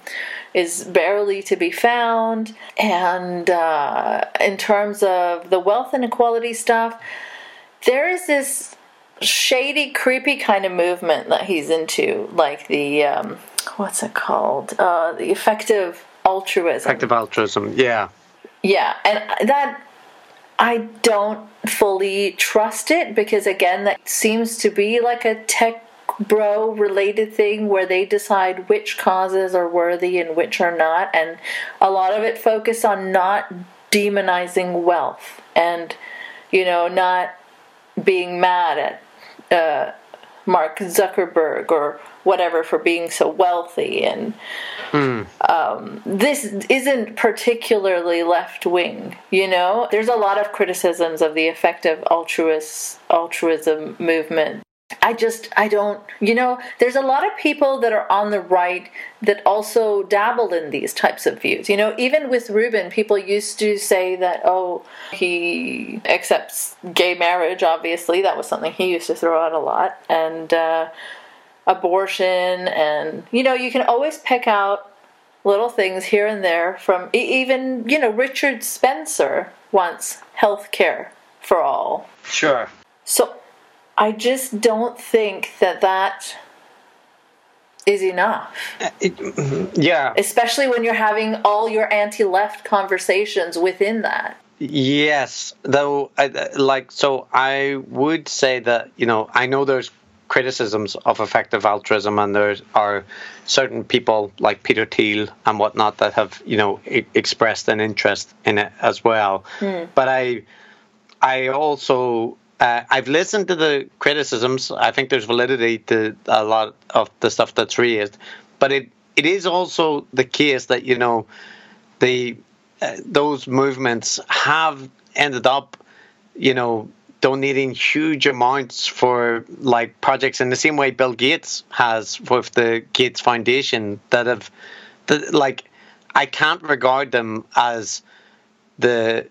is barely to be found and uh, in terms of the wealth inequality stuff there is this shady creepy kind of movement that he's into like the um, what's it called? Uh, the effective altruism. Effective altruism, yeah. Yeah, and that I don't fully trust it because again, that seems to be like a tech bro related thing where they decide which causes are worthy and which are not, and a lot of it focus on not demonizing wealth and you know not being mad at uh, Mark Zuckerberg or whatever for being so wealthy. And mm. um, this isn't particularly left wing you know? There's a lot of criticisms of the effective altruist altruism movement. I just I don't you know there's a lot of people that are on the right that also dabble in these types of views. You know even with Rubin people used to say that oh he accepts gay marriage obviously. That was something he used to throw out a lot. And uh, abortion and you know you can always pick out little things here and there from even you know Richard Spencer wants health care for all sure so I just don't think that that is enough. Uh, it, yeah. Especially when you're having all your anti left conversations within that. Yes, though, I, like, so I would say that, you know, I know there's criticisms of effective altruism, and there are certain people like Peter Thiel and whatnot that have, you know, expressed an interest in it as well. Mm. But I, I also uh, I've listened to the criticisms. I think there's validity to a lot of the stuff that's raised, but it it is also the case that you know the uh, those movements have ended up, you know, donating huge amounts for like projects in the same way Bill Gates has with the Gates Foundation that have, that like, I can't regard them as the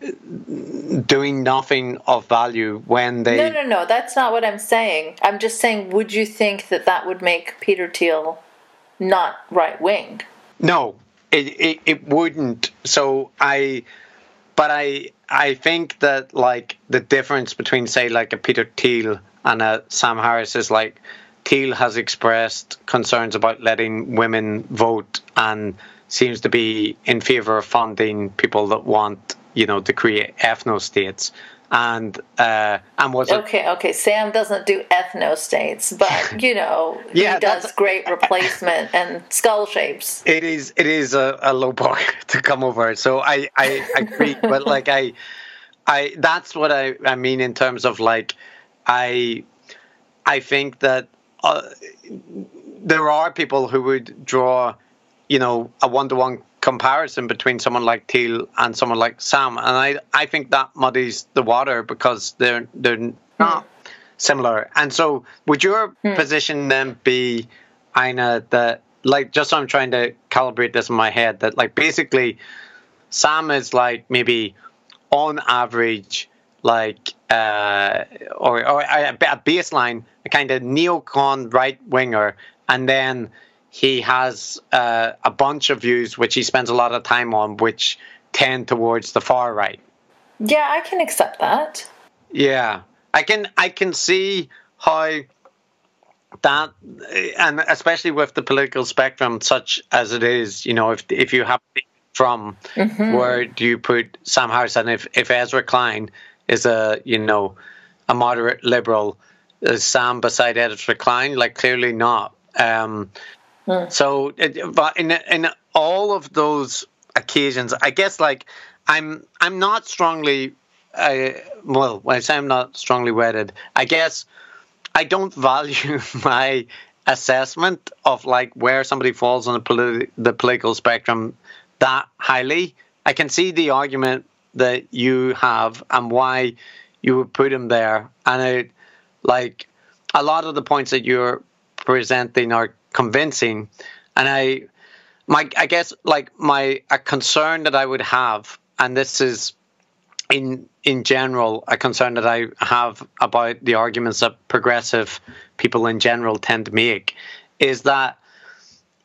doing nothing of value when they no no no that's not what i'm saying. I'm just saying would you think that that would make peter thiel not right wing no it, it, it wouldn't. So i but i i think that like the difference between say like a peter thiel and a sam harris is like thiel has expressed concerns about letting women vote and seems to be in favor of funding people that want, you know, to create ethno states. And uh, and was okay. Okay, Sam doesn't do ethno states, but you know Yeah, he does great replacement and skull shapes. it is it is a, a low bar to come over. So I I agree, but like I I that's what I I mean in terms of like I I think that uh, there are people who would draw you know a one to one comparison between someone like Thiel and someone like Sam, and I I think that muddies the water because they're they're not similar. And so, would your position then be, Aina, that like just so I'm trying to calibrate this in my head that like basically Sam is like maybe on average like uh, or or a, a baseline a kind of neocon right winger and then he has uh, a bunch of views which he spends a lot of time on which tend towards the far right Yeah, I can accept that. yeah, I can I can see how that, and especially with the political spectrum such as it is, you know, if if you have from where do you put Sam Harris, and if if Ezra Klein is a you know a moderate liberal, is Sam beside Ezra Klein? Like clearly not. Um, So, but in in all of those occasions, I guess like I'm I'm not strongly, uh, well, when I say I'm not strongly wedded, I guess I don't value my assessment of like where somebody falls on the, politi- the political spectrum that highly. I can see the argument that you have and why you would put him there, and I like a lot of the points that you're presenting are convincing, and I my I guess like my a concern that I would have, and this is in in general a concern that I have about the arguments that progressive people in general tend to make, is that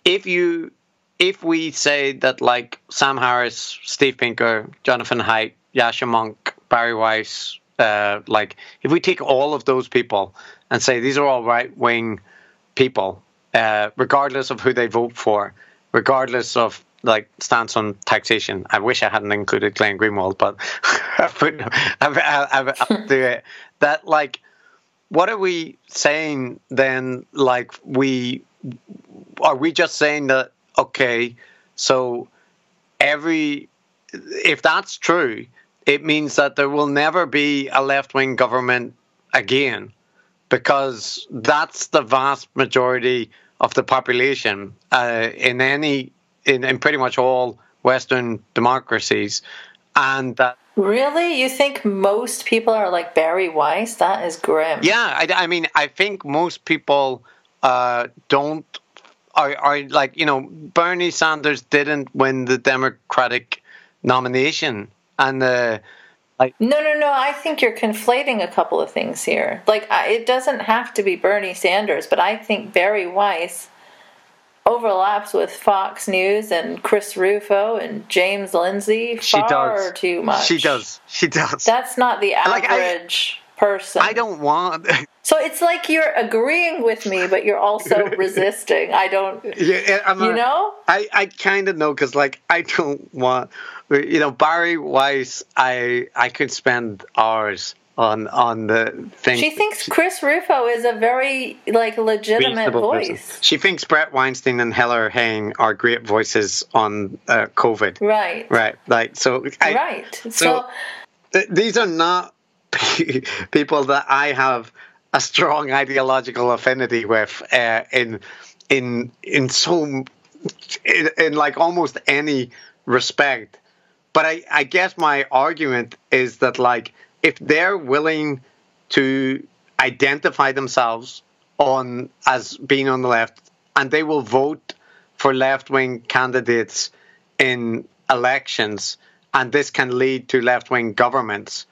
if you if we say that like Sam Harris, Steve Pinker, Jonathan Haidt, Yascha Mounk, Bari Weiss, uh, like if we take all of those people and say these are all right wing people, uh, regardless of who they vote for, regardless of like stance on taxation. I wish I hadn't included Glenn Greenwald, but I put I've, I've, I've do it. That like, what are we saying then? Like we are we just saying that okay, so every if that's true, it means that there will never be a left wing government again because that's the vast majority of the population uh, in any in, in pretty much all Western democracies, and that Really? You think most people are like Bari Weiss? That is grim. yeah, I, I mean, I think most people uh, don't are, are like you know Bernie Sanders didn't win the Democratic nomination, and uh, No, no, no. I think you're conflating a couple of things here. Like, I- it doesn't have to be Bernie Sanders, but I think Bari Weiss overlaps with Fox News and Chris Rufo and James Lindsay she far does too much. She does. She does. That's not the Like, I- average person. I don't want. So it's like you're agreeing with me, but you're also resisting. I don't. yeah, I'm You a- know? I, I kind of know because like I don't want you know Bari Weiss I I could spend hours on on the thing. She thinks Chris Rufo is a very like legitimate voice. person. She thinks Brett Weinstein and Heather Heying are great voices on uh, COVID. Right. Right, like so. I, Right. So, So- th- these are not people that I have a strong ideological affinity with uh, in in in so in, in like almost any respect. But I, I guess my argument is that like if they're willing to identify themselves on as being on the left and they will vote for left wing candidates in elections and this can lead to left wing governments.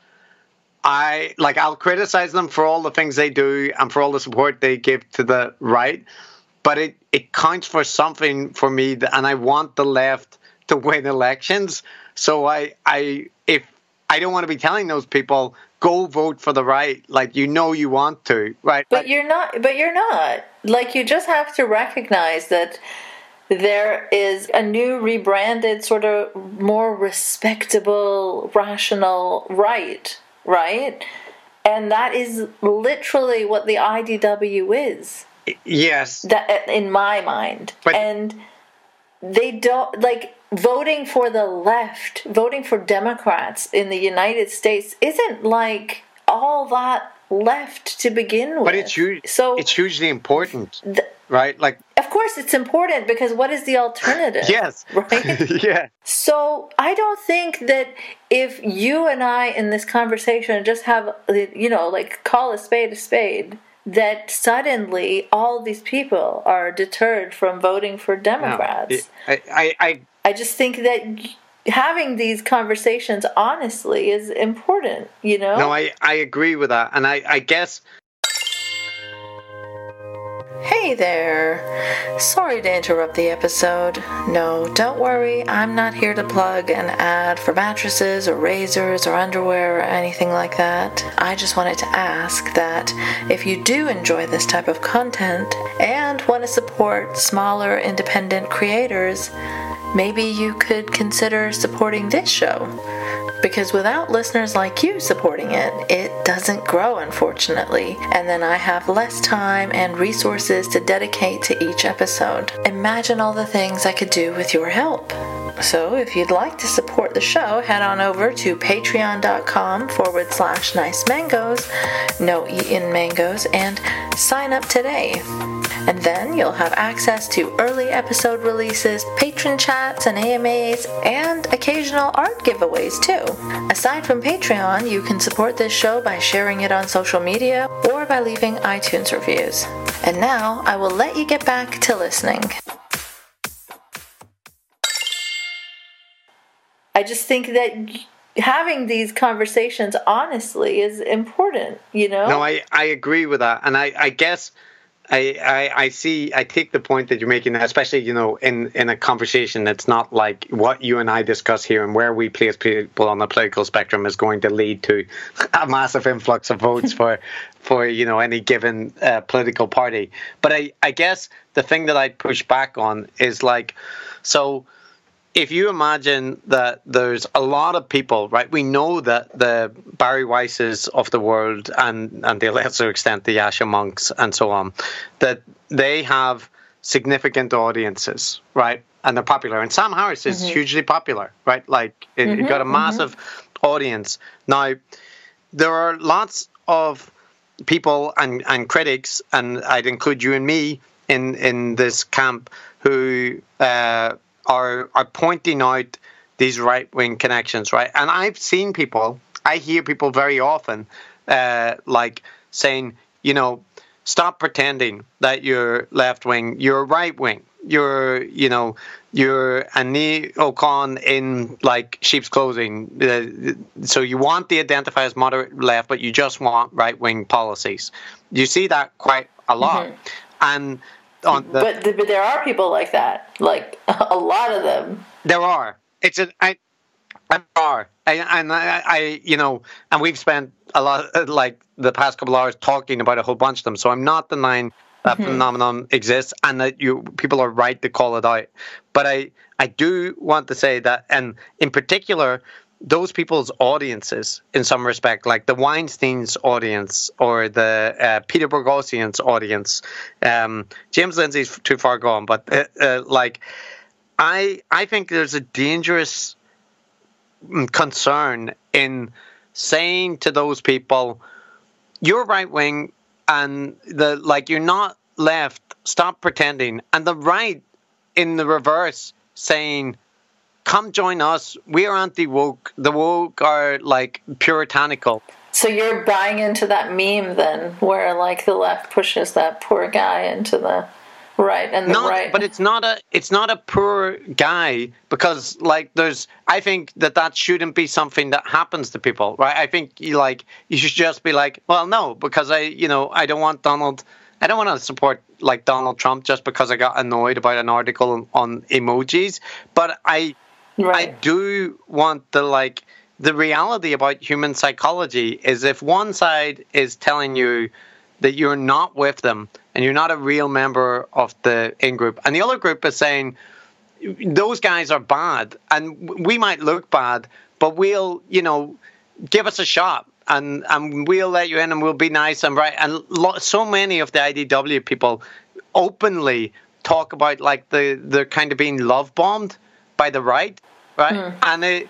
I like I'll criticize them for all the things they do and for all the support they give to the right, but it, it counts for something for me and I want the left to win elections. So I I if I don't want to be telling those people go vote for the right, like you know you want to, right? but you're not. But you're not. Like you just have to recognize that there is a new rebranded sort of more respectable rational right right and that is literally what the IDW is Yes. that in my mind But- and they don't like voting for the left voting for democrats in the united states isn't like all that left to begin with But it's huge. so it's hugely important, th- right? Like, of course it's important because what is the alternative yes, right yeah, so I don't think that if you and I in this conversation just have, you know, like call a spade a spade, that suddenly all these people are deterred from voting for No, Democrats. I, I, I, I just think that having these conversations honestly is important, you know? no, I, I agree with that, and I, I guess Hey there. Sorry to interrupt the episode. No, don't worry, I'm not here to plug an ad for mattresses or razors or underwear or anything like that. I just wanted to ask that if you do enjoy this type of content and want to support smaller independent creators, maybe you could consider supporting this show. Because without listeners like you supporting it, it doesn't grow, unfortunately. And then I have less time and resources to dedicate to each episode. Imagine all the things I could do with your help. So if you'd like to support the show, head on over to patreon.com forward slash nice mangoes, no E in mangoes, and sign up today. And then you'll have access to early episode releases, patron chats and AMAs, and occasional art giveaways too. Aside from Patreon, you can support this show by sharing it on social media or by leaving iTunes reviews. And now I will let you get back to listening. I just think that having these conversations honestly is important, you know? no, I, I agree with that, and I, I guess. I, I, I see I take the point that you're making especially you know in, in a conversation that's not like what you and I discuss here and where we place people on the political spectrum is going to lead to a massive influx of votes for for you know any given uh, political party. But I, I guess the thing that I'd push back on is like so if you imagine that there's a lot of people, right? We know that the Bari Weisses of the world and, and to a lesser extent the Yascha Mounks and so on, that they have significant audiences, right? And they're popular. And Sam Harris is mm-hmm. hugely popular, right? Like it, it got a mm-hmm. Mm-hmm. massive audience. Now, there are lots of people and, and critics, and I'd include you and me in, in this camp, who uh, are are pointing out these right wing connections, right? And I've seen people, I hear people very often, uh, like saying, you know, stop pretending that you're left wing, you're right wing, you're, you know, you're a neocon in like sheep's clothing. Uh, so you want to identify as moderate left, but you just want right wing policies. You see that quite a lot, and on the but, but there are people like that, like a lot of them. There are. It's a. I, there are. And I, I, you know, and we've spent a lot, like the past couple hours, talking about a whole bunch of them. So I'm not denying that mm-hmm. phenomenon exists, and that you people are right to call it out. But I, I do want to say that, and in particular, those people's audiences, in some respect, like the Weinstein's audience or the uh, Peter Boghossian's audience, um, James Lindsay's too far gone, but uh, uh, like. I I think there's a dangerous mm, concern in saying to those people, "You're right wing, and the like you're not left. Stop pretending." And the right, in the reverse, saying, "Come join us. We are anti woke. The woke are like puritanical." So you're buying into that meme then, where like the left pushes that poor guy into the right, and the not, right. but it's not a it's not a poor guy because like there's I think that that shouldn't be something that happens to people, right? I think you like you should just be like, well, no, because I you know I don't want Donald. I don't want to support like Donald Trump just because I got annoyed about an article on, on emojis, but I I do want the like the reality about human psychology is if one side is telling you that you're not with them and you're not a real member of the in group. And the other group is saying those guys are bad, and we might look bad, but we'll, you know, give us a shot. And, and we'll let you in and we'll be nice and right. And lo- so many of the IDW people openly talk about like the they're kind of being love bombed by the right, right? Mm. And it,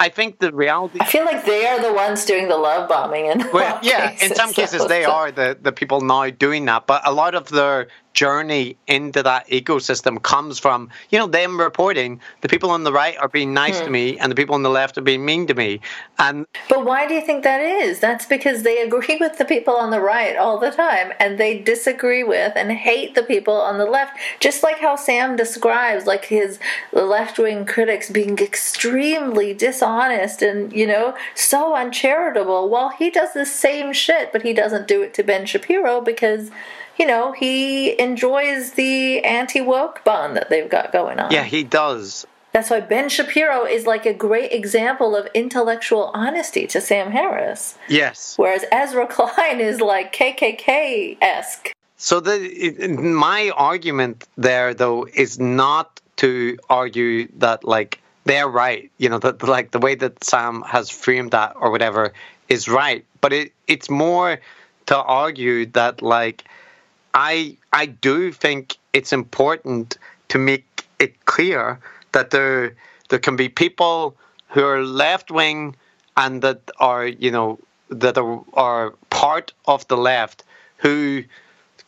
I think the reality. I feel like they are the ones doing the love bombing, and well, yeah, cases, in some cases they are the the people now doing that. But a lot of their journey into that ecosystem comes from you know them reporting the people on the right are being nice hmm. to me and the people on the left are being mean to me. And but why do you think that is? That's because they agree with the people on the right all the time and they disagree with and hate the people on the left. Just like how sam describes like his left-wing critics being extremely dishonest and you know so uncharitable. While he does the same shit but he doesn't do it to ben shapiro because you know, he enjoys the anti woke bond that they've got going on. Yeah, he does. That's why Ben Shapiro is like a great example of intellectual honesty to Sam Harris. Yes. Whereas Ezra Klein is like KKK esque. So the my argument there though is not to argue that like they're right, you know, that like the way that Sam has framed that or whatever is right, but it it's more to argue that like I I do think it's important to make it clear that there there can be people who are left wing and that are you know that are, are part of the left who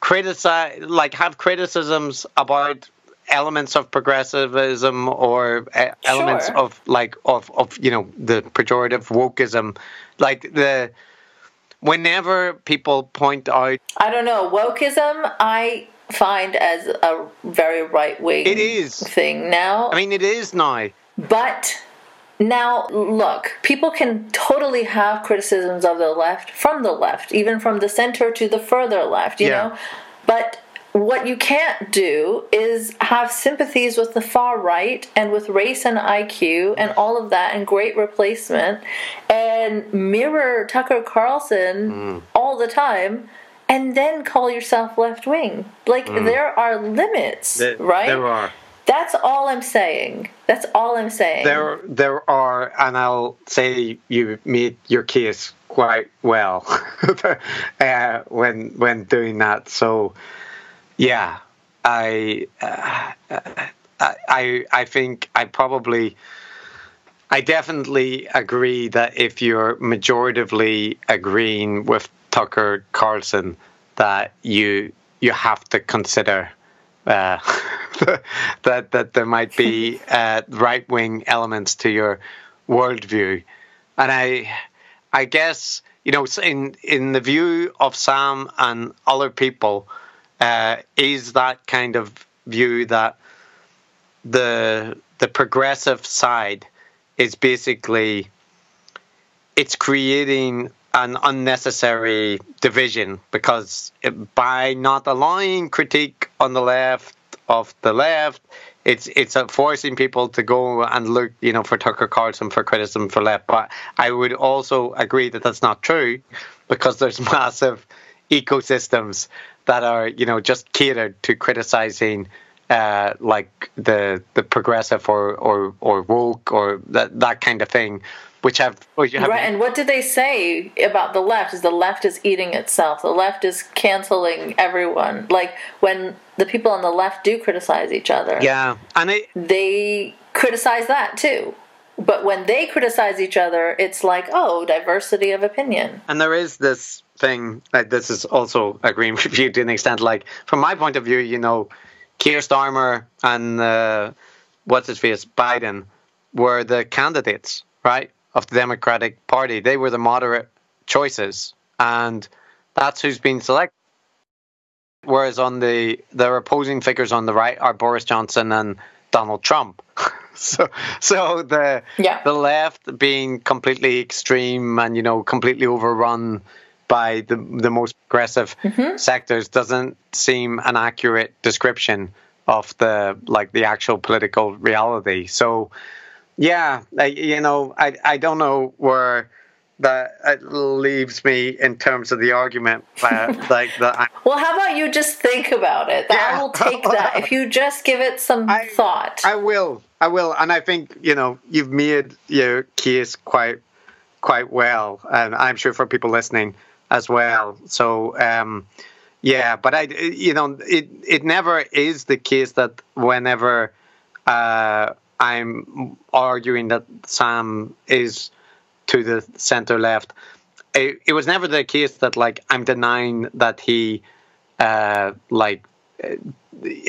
criticize like have criticisms about elements of progressivism or uh, elements sure. of like of of you know the pejorative wokeism like the whenever people point out I don't know, wokeism I find as a very right wing it is thing now. I mean it is now. But now, look, people can totally have criticisms of the left from the left, even from the center to the further left, you yeah. know? But what you can't do is have sympathies with the far right and with race and IQ and all of that and great replacement and mirror Tucker Carlson mm. all the time and then call yourself left wing. Like mm. there are limits, there, right? There are. That's all I'm saying. That's all I'm saying. There, there are, and I'll say you made your case quite well uh, when when doing that. So, yeah, I, uh, I, I think I probably, I definitely agree that if you're majoritively agreeing with Tucker Carlson, that you you have to consider uh, that that there might be uh, right wing elements to your worldview, and I I guess you know in in the view of Sam and other people uh, is that kind of view that the the progressive side is basically it's creating an unnecessary division because it, by not allowing critique on the left of the left it's it's forcing people to go and look you know for Tucker Carlson for criticism for left. But I would also agree that that's not true because there's massive ecosystems that are you know just catered to criticizing uh, like the the progressive or or or woke or that that kind of thing, which have, which have right. And what did they say about the left? Is the left is eating itself? The left is canceling everyone. Like when the people on the left do criticize each other, yeah, and it, they criticize that too. But when they criticize each other, it's like, oh, diversity of opinion. And there is this thing like this is also agreeing with you to an extent. Like from my point of view, you know, Keir Starmer and uh, what's his face Biden were the candidates, right, of the Democratic Party. They were the moderate choices, and that's who's been selected. Whereas on the their opposing figures on the right are Boris Johnson and Donald Trump. so so the yeah. the left being completely extreme and you know completely overrun by the the most progressive mm-hmm. sectors doesn't seem an accurate description of the like the actual political reality. So yeah, I, you know, I I don't know where that it leaves me in terms of the argument. Uh, like that. Well, how about you just think about it? Yeah. will take that. If you just give it some I- thought. I will. I will, and I think you know you've made your case quite quite well, and I'm sure for people listening as well. So um, yeah, but I you know it it never is the case that whenever uh, I'm arguing that Sam is to the center left, it, it was never the case that like I'm denying that he uh, like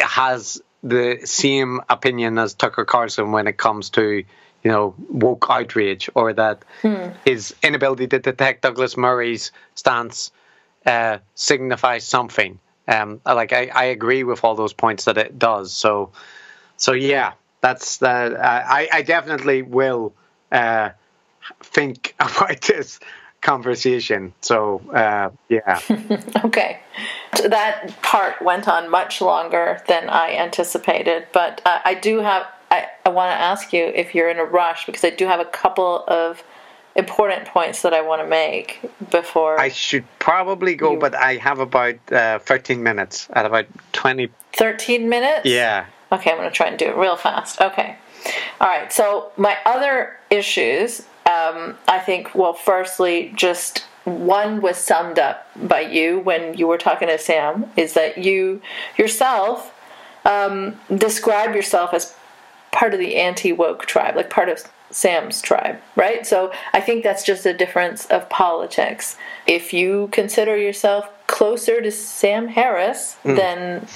has the same opinion as Tucker Carlson when it comes to you know woke outrage or that his inability to detect Douglas Murray's stance uh, signifies something. Um, like I, I agree with all those points that it does. So so yeah, that's the I, I definitely will uh, think about this conversation. So uh, yeah. Okay. That part went on much longer than I anticipated, but uh, I do have, I, I want to ask you if you're in a rush because I do have a couple of important points that I want to make before. I should probably go, You- but I have about uh, 13 minutes at about 20. 13 minutes? Yeah. Okay, I'm going to try and do it real fast. Okay. All right. So, my other issues, um, I think, well, firstly, just one was summed up by you when you were talking to Sam, is that you yourself um, describe yourself as part of the anti woke tribe, like part of Sam's tribe, right? So I think that's just a difference of politics. If you consider yourself closer to Sam Harris than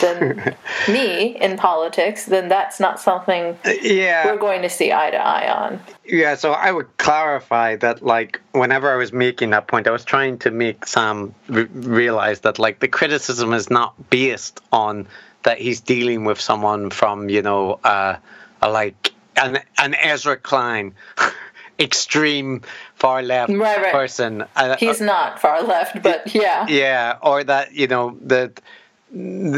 than me in politics, then that's not something Yeah. we're going to see eye to eye on. Yeah, so I would clarify that, like, whenever I was making that point, I was trying to make Sam re- realize that, like, the criticism is not based on that he's dealing with someone from, you know, uh, a, like an an Ezra Klein, extreme far left Right, right. person. He's not far left, but yeah. yeah, or that you know that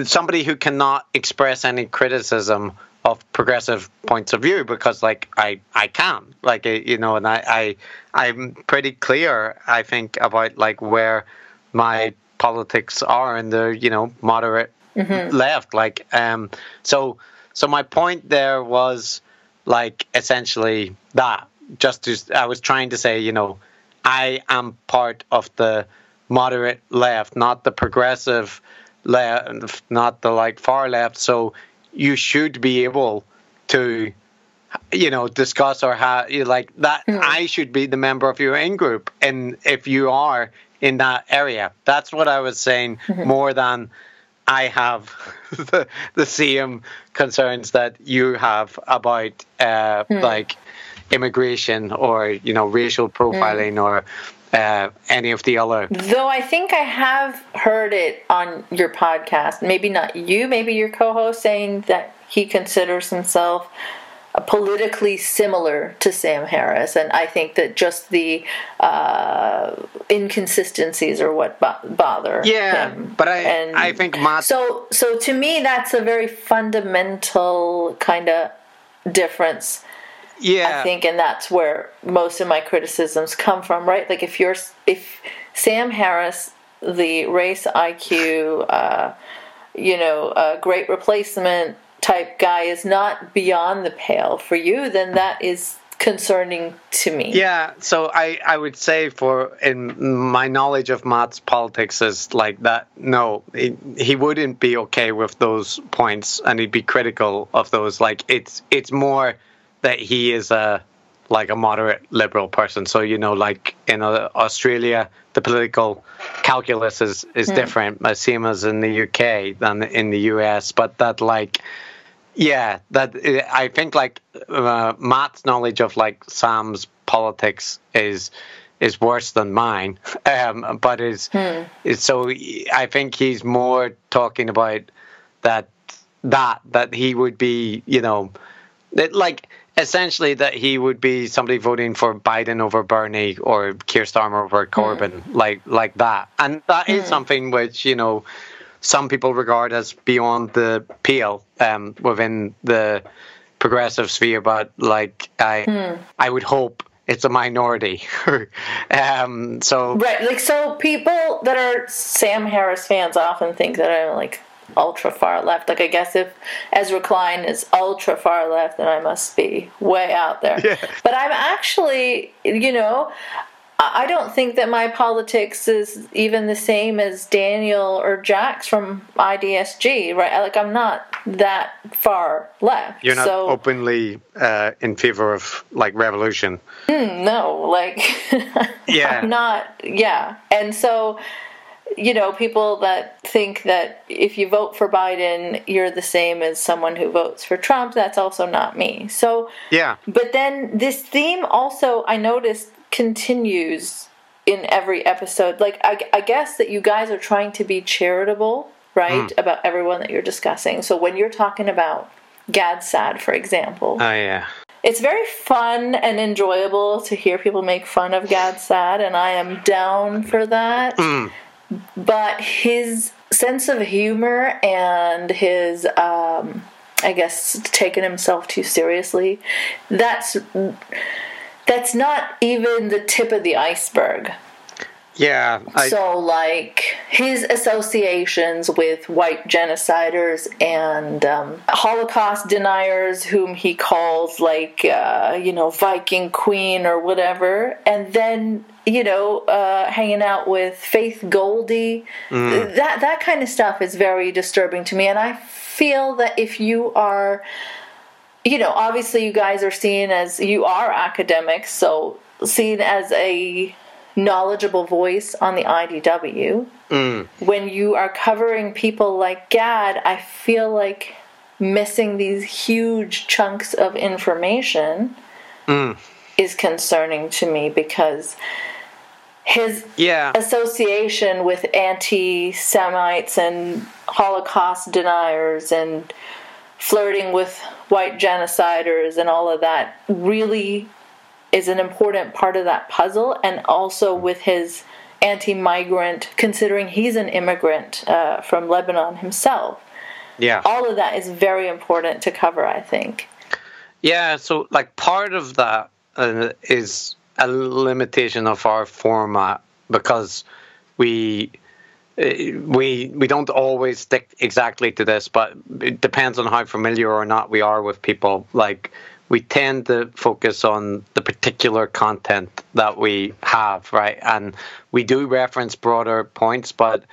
somebody who cannot express any criticism of progressive points of view because like I I can like you know and I I I'm pretty clear I think about like where my politics are in the you know moderate left like um so so my point there was like essentially that just to I was trying to say you know I am part of the moderate left, not the progressive left, not the like far left. So you should be able to, you know, discuss or have like that. Mm-hmm. I should be the member of your in group, and if you are in that area, that's what I was saying mm-hmm. more than. I have the, the same concerns that you have about uh, mm. like immigration or you know racial profiling or uh, any of the other. Though I think I have heard it on your podcast, maybe not you, maybe your co host, saying that he considers himself politically similar to Sam Harris. And I think that just the uh, inconsistencies are what bo- bother Yeah, him. but I And I think Matt. So, so to me, that's a very fundamental kind of difference. Yeah, I think, and that's where most of my criticisms come from, right? Like if you're, if Sam Harris, the race IQ, uh, you know, a great replacement type guy is not beyond the pale for you, then that is concerning to me. Yeah, so I, I would say for in my knowledge of Matt's politics is like that. No, he, he wouldn't be okay with those points, and he'd be critical of those. Like it's it's more that he is a like a moderate liberal person. So you know, like in uh, Australia, the political calculus is is different, uh, same as in the UK than in the US. But that like yeah, that uh, I think like uh, Matt's knowledge of like Sam's politics is is worse than mine. Um, but is is so I think he's more talking about that that that he would be you know that, like essentially that he would be somebody voting for Biden over Bernie or Keir Starmer over Corbyn like like that. And that is something which you know some people regard as beyond the pale um, within the progressive sphere, but like I, I would hope it's a minority. um, so right, like so, people that are Sam Harris fans often think that I'm like ultra far left. Like I guess if Ezra Klein is ultra far left, then I must be way out there. Yeah. But I'm actually, you know, I don't think that my politics is even the same as Daniel or Jack's from IDSG, right? Like I'm not that far left. You're not so, openly uh, in favor of like revolution. no, like Yeah. I'm not. Yeah, and so you know, people that think that if you vote for Biden, you're the same as someone who votes for Trump. That's also not me. So Yeah. But then this theme also, I noticed, continues in every episode. Like, I, I guess that you guys are trying to be charitable, right, hmm. about everyone that you're discussing. So when you're talking about Gad Saad, for example, Oh yeah. it's very fun and enjoyable to hear people make fun of Gad Saad, and I am down for that. Hmm. But his sense of humor and his, um, I guess, taking himself too seriously, that's that's not even the tip of the iceberg. Yeah. I, so, like his associations with white genociders and um, Holocaust deniers, whom he calls like uh, you know Viking Queen or whatever, and then you know uh, hanging out with Faith Goldy, mm. that that kind of stuff is very disturbing to me, and I feel that if you are you know, obviously you guys are seen as you are academics, so seen as a knowledgeable voice on the IDW. Mm. When you are covering people like GAD, I feel like missing these huge chunks of information mm. is concerning to me because his yeah. association with anti Semites and Holocaust deniers and flirting with white genociders and all of that really is an important part of that puzzle. And also with his anti migrant, considering he's an immigrant uh, from Lebanon himself. Yeah. All of that is very important to cover, I think. Yeah, so like part of that uh, is a limitation of our format because we uh, we we don't always stick exactly to this, but it depends on how familiar or not we are with people. Like we tend to focus on the particular content that we have, right? And we do reference broader points, but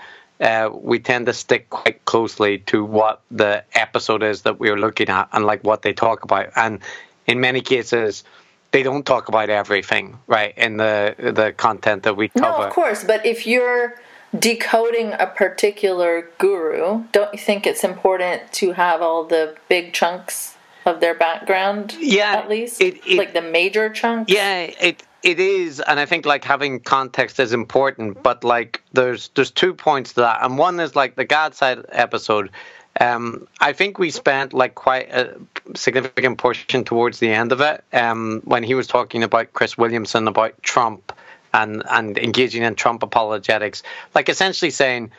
uh, we tend to stick quite closely to what the episode is that we're looking at and like what they talk about. And in many cases, they don't talk about everything, right? In the the content that we cover. No, of course, but if you're decoding a particular guru, don't you think it's important to have all the big chunks of their background? Yeah, at least it- it- like the major chunks. Yeah, it it is, and I think like having context is important. But like, there's there's two points to that, and one is like the Gad Saad episode. Um, I think we spent like quite a significant portion towards the end of it um, when he was talking about Chris Williamson about Trump and and engaging in Trump apologetics, like essentially saying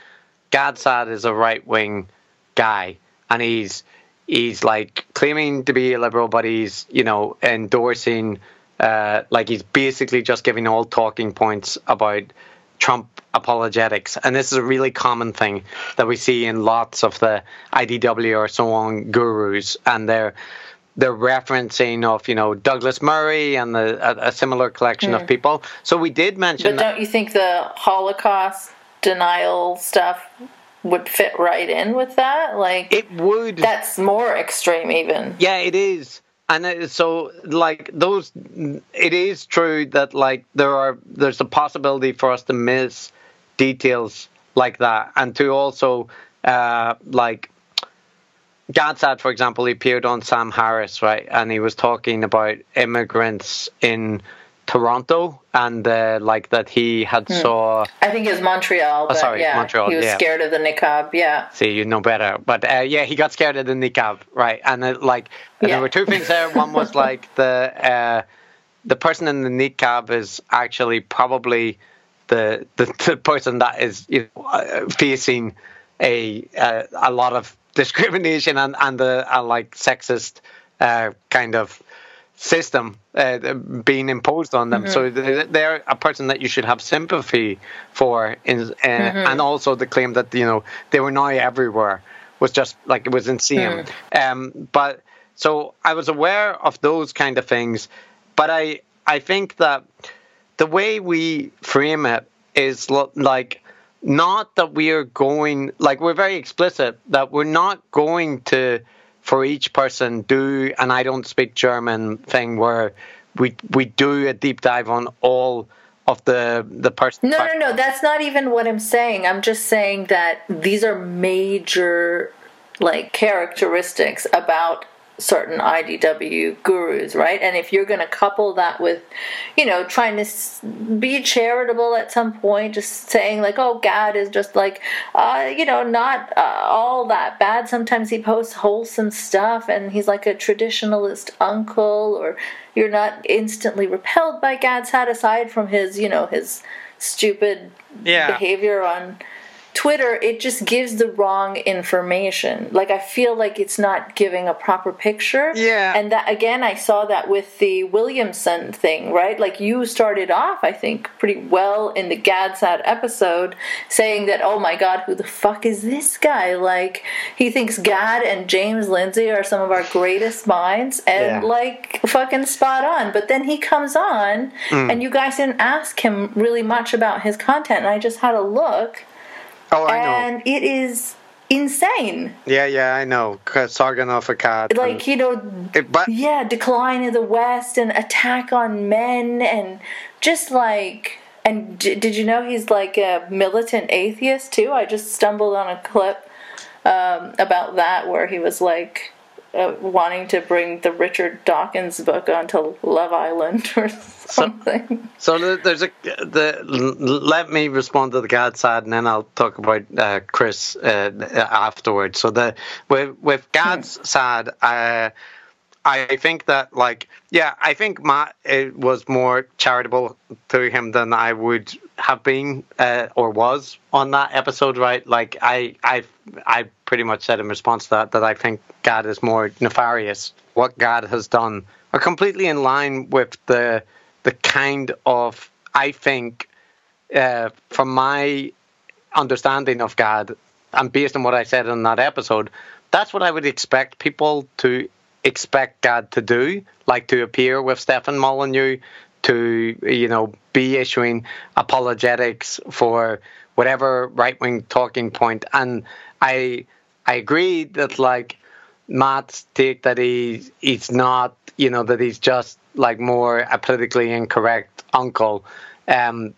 Gad Saad is a right wing guy, and he's he's like claiming to be a liberal, but he's you know endorsing uh, like he's basically just giving all talking points about Trump apologetics, and this is a really common thing that we see in lots of the IDW or so on gurus, and they're they're referencing of you know Douglas Murray and the, a, a similar collection of people. So we did mention But don't you think the Holocaust denial stuff would fit right in with that? Like It would. that's more extreme, even. Yeah, it is. And so, like those, it is true that like there are there's a possibility for us to miss details like that, and to also uh, like Gad Saad, for example, he appeared on Sam Harris, right, and he was talking about immigrants in Toronto, and uh, like that he had saw. I think it was Montreal. But Oh, sorry, yeah, Montreal, He was yeah. scared of the niqab. Yeah. See, you know better. But uh, yeah, he got scared of the niqab, right? And it, like, and Yeah. there were two things there. One was like the uh, the person in the niqab is actually probably the the, the person that is you know uh, facing a uh, a lot of discrimination and and the like sexist uh, kind of system uh, being imposed on them. Mm-hmm. So they're a person that you should have sympathy for, in, uh, mm-hmm. and also the claim that you know they were now everywhere was just like it was insane. Mm. Um, but so I was aware of those kind of things, but I I think that the way we frame it is like not that we are going like we're very explicit that we're not going to for each person do an I don't speak German thing where we we do a deep dive on all of the the person. No, no, no. That's not even what I'm saying. I'm just saying that these are major like characteristics about certain IDW gurus, right? And if you're going to couple that with, you know, trying to be charitable at some point, just saying like, oh, Gad is just like, uh, you know, not uh, all that bad. Sometimes he posts wholesome stuff and he's like a traditionalist uncle, or you're not instantly repelled by Gad Saad aside from his, you know, his stupid yeah. behavior on Twitter, it just gives the wrong information. Like I feel like it's not giving a proper picture. Yeah. And that again, I saw that with the Williamson thing, right? Like you started off, I think, pretty well in the Gad Saad episode, saying that, oh my God, who the fuck is this guy? Like he thinks Gad and James Lindsay are some of our greatest minds, and yeah. like fucking spot on. But then he comes on, mm. and you guys didn't ask him really much about his content, and I just had a look Oh, I know. And it is insane. Yeah, yeah, I know. Sargon of Akkad. Like, you know, it, but, yeah, decline of the West and attack on men and just like. And d- did you know he's like a militant atheist too? I just stumbled on a clip um, about that where he was like uh, wanting to bring the Richard Dawkins book onto Love Island or something. So, so there's a the let me respond to the Gad Saad, and then I'll talk about uh, Chris uh, afterwards. So the with with Gad's hmm. Saad, uh, I think that like yeah, I think Matt it was more charitable to him than I would have been uh, or was on that episode, right? Like I I I pretty much said in response to that that I think Gad is more nefarious. What Gad has done are completely in line with the the kind of I think uh, from my understanding of Gad and based on what I said in that episode, that's what I would expect people to expect Gad to do, like to appear with Stefan Molyneux, to you know be issuing apologetics for whatever right wing talking point. And I I agree that like Matt's take that he he's not you know that he's just like more a politically incorrect uncle um,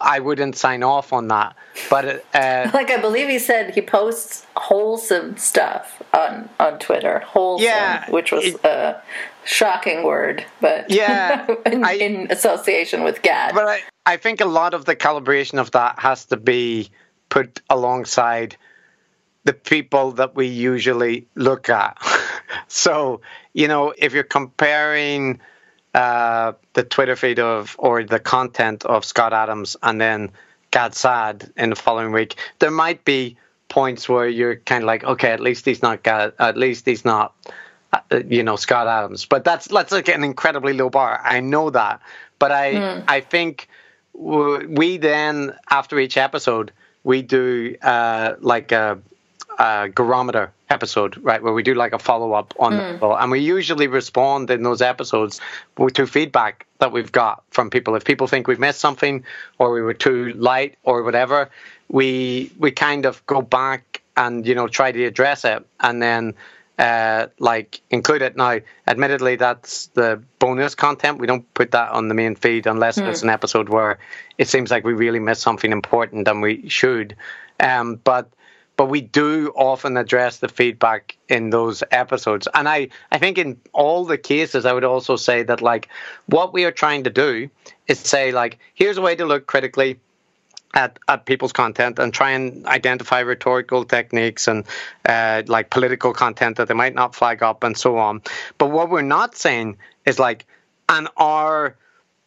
I wouldn't sign off on that. But uh, like I believe he said he posts wholesome stuff on on Twitter. Wholesome, yeah, which was it, a shocking word, but yeah, in, I, in, association with Gad. But I, I think a lot of the calibration of that has to be put alongside the people that we usually look at. so you know, if you're comparing uh, the Twitter feed of or the content of Scott Adams and then Gad Saad in the following week, there might be points where you're kind of like, okay, at least he's not Gad, at least he's not, uh, you know, Scott Adams. But that's that's like an incredibly low bar. I know that, but I mm. I think we then after each episode we do uh, like a, a Gurometer episode, right, where we do like a follow up on mm. the and we usually respond in those episodes to feedback that we've got from people. If people think we've missed something, or we were too light, or whatever, we we kind of go back and you know try to address it, and then. Uh, like include it now. Admittedly, that's the bonus content. We don't put that on the main feed unless mm. it's an episode where it seems like we really missed something important and we should. Um, but but we do often address the feedback in those episodes. And I, I think in all the cases, I would also say that like what we are trying to do is say like, here's a way to look critically at, at people's content and try and identify rhetorical techniques and uh, like political content that they might not flag up and so on. But what we're not saying is like, and our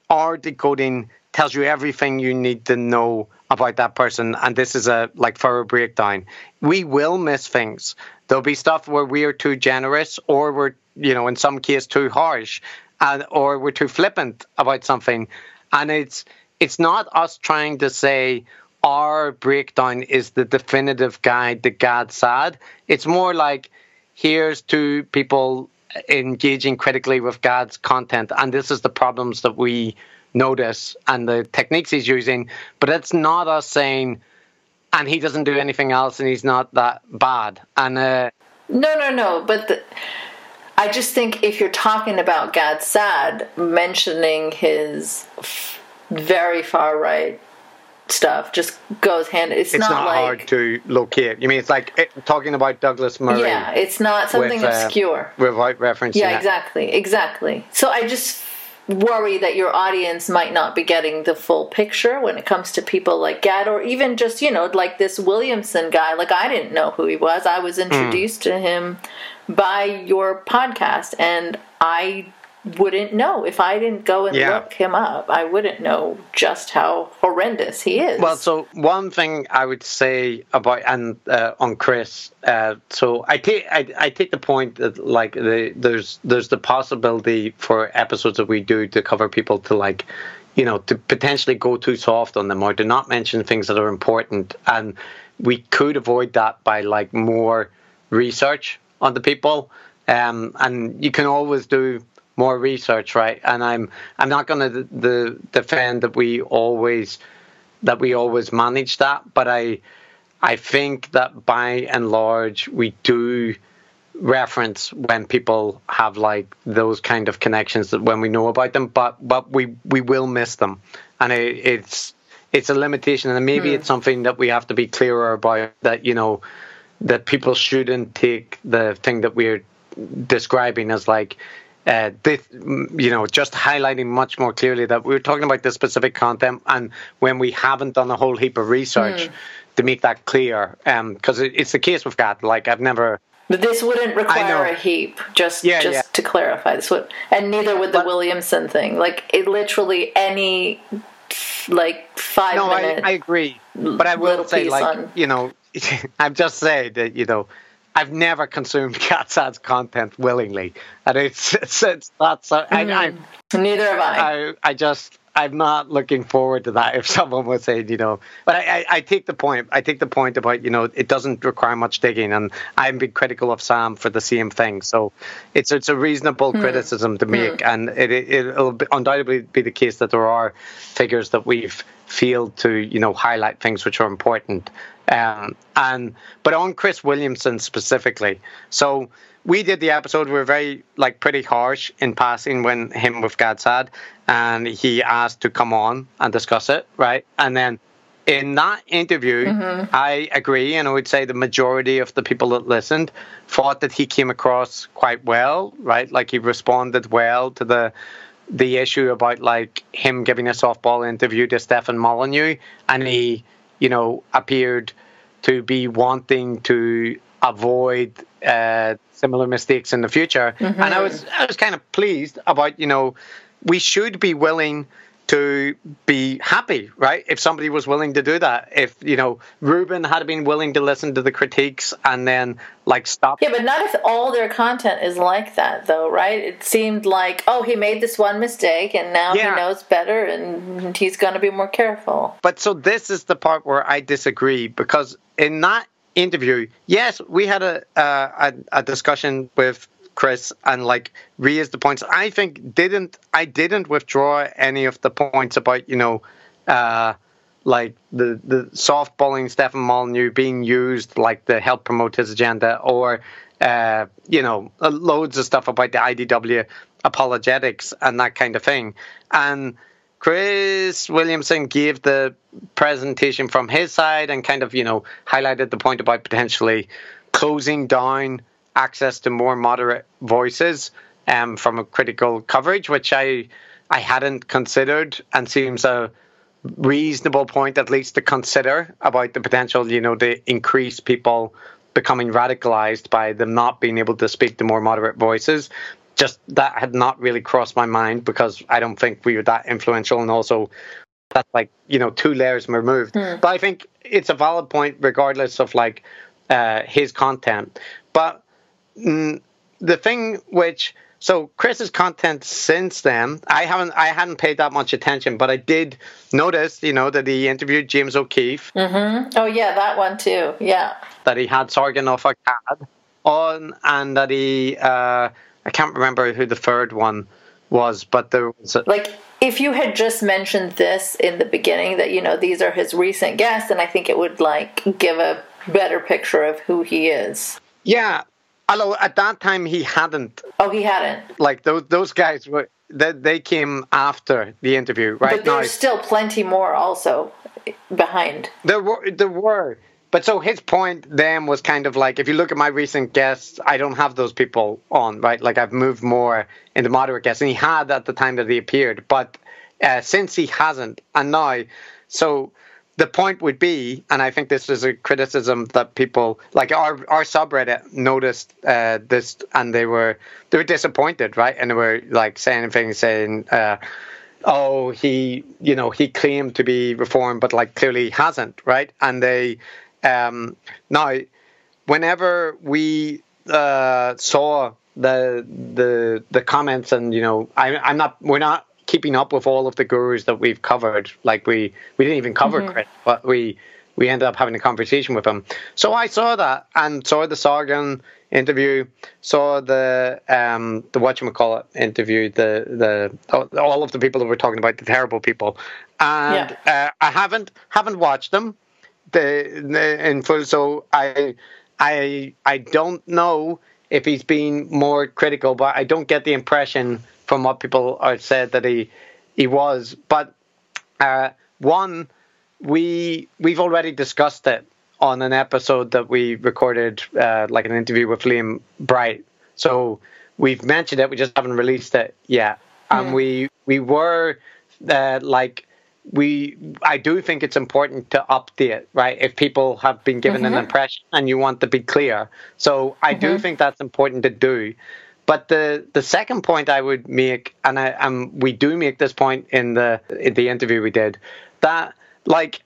our decoding tells you everything you need to know about that person and this is a like thorough breakdown. We will miss things. There'll be stuff where we are too generous or we're you know in some case too harsh and or we're too flippant about something, and it's it's not us trying to say our breakdown is the definitive guide to Gad Saad. It's more like here's two people engaging critically with Gad's content, and this is the problems that we notice and the techniques he's using. But it's not us saying, and he doesn't do anything else, and he's not that bad. And uh, no, no, no. But the, I just think if you're talking about Gad Saad, mentioning his very far right stuff just goes hand. It's, it's not, not like, hard to locate. You mean it's like it, talking about Douglas Murray? Yeah, it's not something with, uh, obscure. without referencing. Yeah, exactly, exactly. So I just worry that your audience might not be getting the full picture when it comes to people like Gad or even just, you know, like this Williamson guy. Like I didn't know who he was. I was introduced to him by your podcast and I wouldn't know if I didn't go and Yeah. look him up. I wouldn't know just how horrendous he is. Well, so one thing I would say about and uh, on Chris, uh, so I take I, I take the point that like the, there's there's the possibility for episodes that we do to cover people to like, you know, to potentially go too soft on them or to not mention things that are important, and we could avoid that by like more research on the people, um, and you can always do more research, right? And I'm I'm not going to the, defend that we always that we always manage that, but I I think that by and large we do reference when people have like those kind of connections that when we know about them, but but we we will miss them, and it, it's it's a limitation, and maybe hmm. it's something that we have to be clearer about. That you know that people shouldn't take the thing that we're describing as like uh, this, you know, just highlighting much more clearly that we're talking about this specific content, and when we haven't done a whole heap of research to make that clear, because it, it's the case we've got. Like I've never, But this wouldn't require a heap. Just Yeah, just yeah. to clarify, this would, and neither would the But- Williamson thing. Like it literally any like five no, I. I agree, but I will say, like, on- you know, I'm just saying that you know. I've never consumed Gad Saad's content willingly, and it's it's, it's that's I, I, mm. neither have I. I, I just I'm not looking forward to that if someone was saying, you know, but I, I, I take the point. I take the point about, you know, it doesn't require much digging, and I'm being critical of Sam for the same thing. So it's it's a reasonable hmm. criticism to make, hmm. and it, it it'll be undoubtedly be the case that there are figures that we've failed to, you know, highlight things which are important. Um, and but on Chris Williamson specifically, so we did the episode. We were very like pretty harsh in passing when him with Gad Saad, and he asked to come on and discuss it, right? And then in that interview, I agree, and I would say the majority of the people that listened thought that he came across quite well, right? Like he responded well to the the issue about like him giving a softball interview to Stefan Molyneux, and he, you know, appeared to be wanting to avoid uh, similar mistakes in the future. And I was I was kind of pleased about you know we should be willing to be happy, right? If somebody was willing to do that, if you know Rubin had been willing to listen to the critiques and then like stop. yeah, but not if all their content is like that, though, right? It seemed like, oh, he made this one mistake, and now Yeah. he knows better, and he's going to be more careful. But so this is the part where I disagree because in that interview, yes, we had a uh, a, a discussion with Chris and like raised the points. I think didn't I didn't withdraw any of the points about you know. Uh, like the the softballing Stefan Molyneux being used like to help promote his agenda, or uh, you know, uh, loads of stuff about the IDW apologetics and that kind of thing. And Chris Williamson gave the presentation from his side and kind of you know highlighted the point about potentially closing down access to more moderate voices um, from a critical coverage, which I I hadn't considered and seems a reasonable point at least to consider about the potential, you know, to increase people becoming radicalized by them not being able to speak to more moderate voices. Just that had not really crossed my mind because I don't think we were that influential and also that's like, you know, two layers removed. But I think it's a valid point regardless of like uh, his content. But mm, the thing which so Chris's content since then, I haven't I hadn't paid that much attention, but I did notice, you know, that he interviewed James O'Keefe. Mm-hmm. Oh yeah, that one too. Yeah. That he had Sargon of Akkad on, and that he uh, I can't remember who the third one was, but there was a, like if you had just mentioned this in the beginning that you know these are his recent guests, and I think it would like give a better picture of who he is. Yeah, although at that time he hadn't. Oh, he hadn't. Like those those guys were they, they came after the interview, right? But there's now, still plenty more also behind. There were there were. But so his point then was kind of like if you look at my recent guests, I don't have those people on, right? Like I've moved more into moderate guests, and he had at the time that he appeared, but uh, since he hasn't, and now, so the point would be, and I think this is a criticism that people like our our subreddit noticed uh, this, and they were they were disappointed, right? And they were like saying things saying. Uh, oh, he, you know, he claimed to be reformed, but like clearly hasn't, right? And they, um, now, whenever we uh, saw the the the comments, and you know, I, I'm not, we're not keeping up with all of the gurus that we've covered. Like we we didn't even cover mm-hmm. Chris, but we we ended up having a conversation with him. So I saw that and saw the Sargon interview, saw the um the what you call it interview, the the all of the people that were talking about the terrible people, and yeah. uh, I haven't haven't watched them, the, the in full. So I I I don't know if he's been more critical, but I don't get the impression from what people are said that he he was. But uh, one, we we've already discussed it on an episode that we recorded, uh, like an interview with Liam Bright. So we've mentioned it, we just haven't released it yet. And yeah. we we were uh, like we I do think it's important to update, right? If people have been given mm-hmm. an impression and you want to be clear. So I mm-hmm. do think that's important to do. But the, the second point I would make, and I, um, we do make this point in the in the interview we did, that like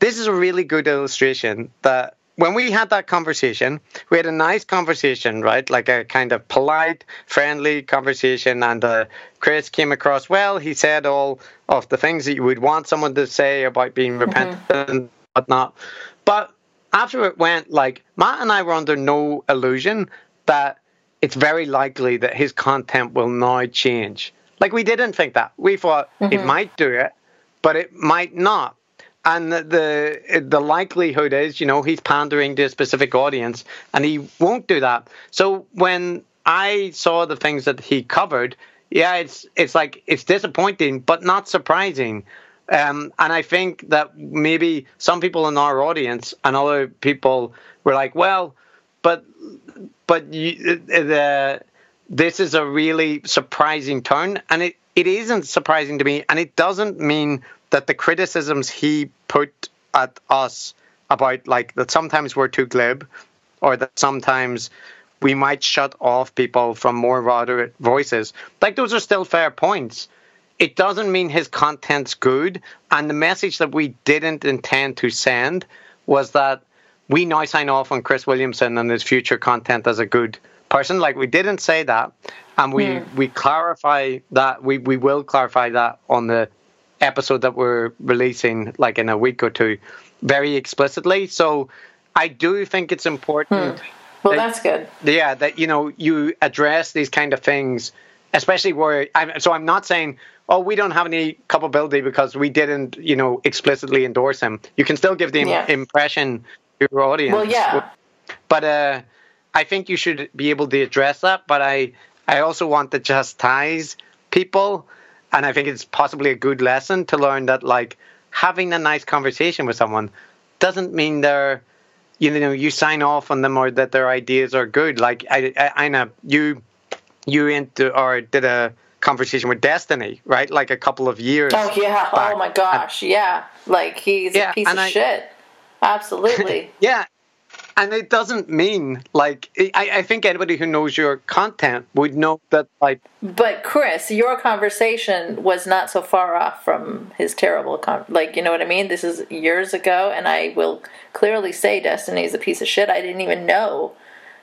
this is a really good illustration that when we had that conversation, we had a nice conversation, right? Like a kind of polite, friendly conversation. And uh, Chris came across well. He said all of the things that you would want someone to say about being mm-hmm. repentant and whatnot. But after it went, like Matt and I were under no illusion that it's very likely that his content will now change. Like we didn't think that. We thought mm-hmm. it might do it, but it might not. And the, the the likelihood is, you know, he's pandering to a specific audience, and he won't do that. So when I saw the things that he covered, yeah, it's it's like it's disappointing, but not surprising. Um, and I think that maybe some people in our audience and other people were like, well, but but you, uh, the this is a really surprising turn, and it, it isn't surprising to me, and it doesn't mean that the criticisms he put at us about like that sometimes we're too glib, or that sometimes we might shut off people from more moderate voices. Like those are still fair points. It doesn't mean his content's good, and the message that we didn't intend to send was that we now sign off on Chris Williamson and his future content as a good person. Like we didn't say that, and we mm. we clarify that we we will clarify that on the episode that we're releasing like in a week or two, very explicitly. So I do think it's important. Mm. Well, that, that's good. Yeah, that you know you address these kind of things, especially where. I'm, so I'm not saying oh, we don't have any culpability because we didn't, you know, explicitly endorse him. You can still give the yeah. impression your audience. Well, yeah. But uh, I think you should be able to address that. But I, I also want to chastise people, and I think it's possibly a good lesson to learn that like having a nice conversation with someone doesn't mean they're you know you sign off on them or that their ideas are good. Like I, I, I know you, you into or did a conversation with Destiny, right? Like a couple of years. Oh yeah! Back. Oh my gosh! And, yeah, like he's yeah, a piece of I, shit. Absolutely. yeah. And it doesn't mean like I, I think anybody who knows your content would know that like. But Chris, your conversation was not so far off from his terrible con- like you know what I mean. This is years ago, and I will clearly say Destiny is a piece of shit. I didn't even know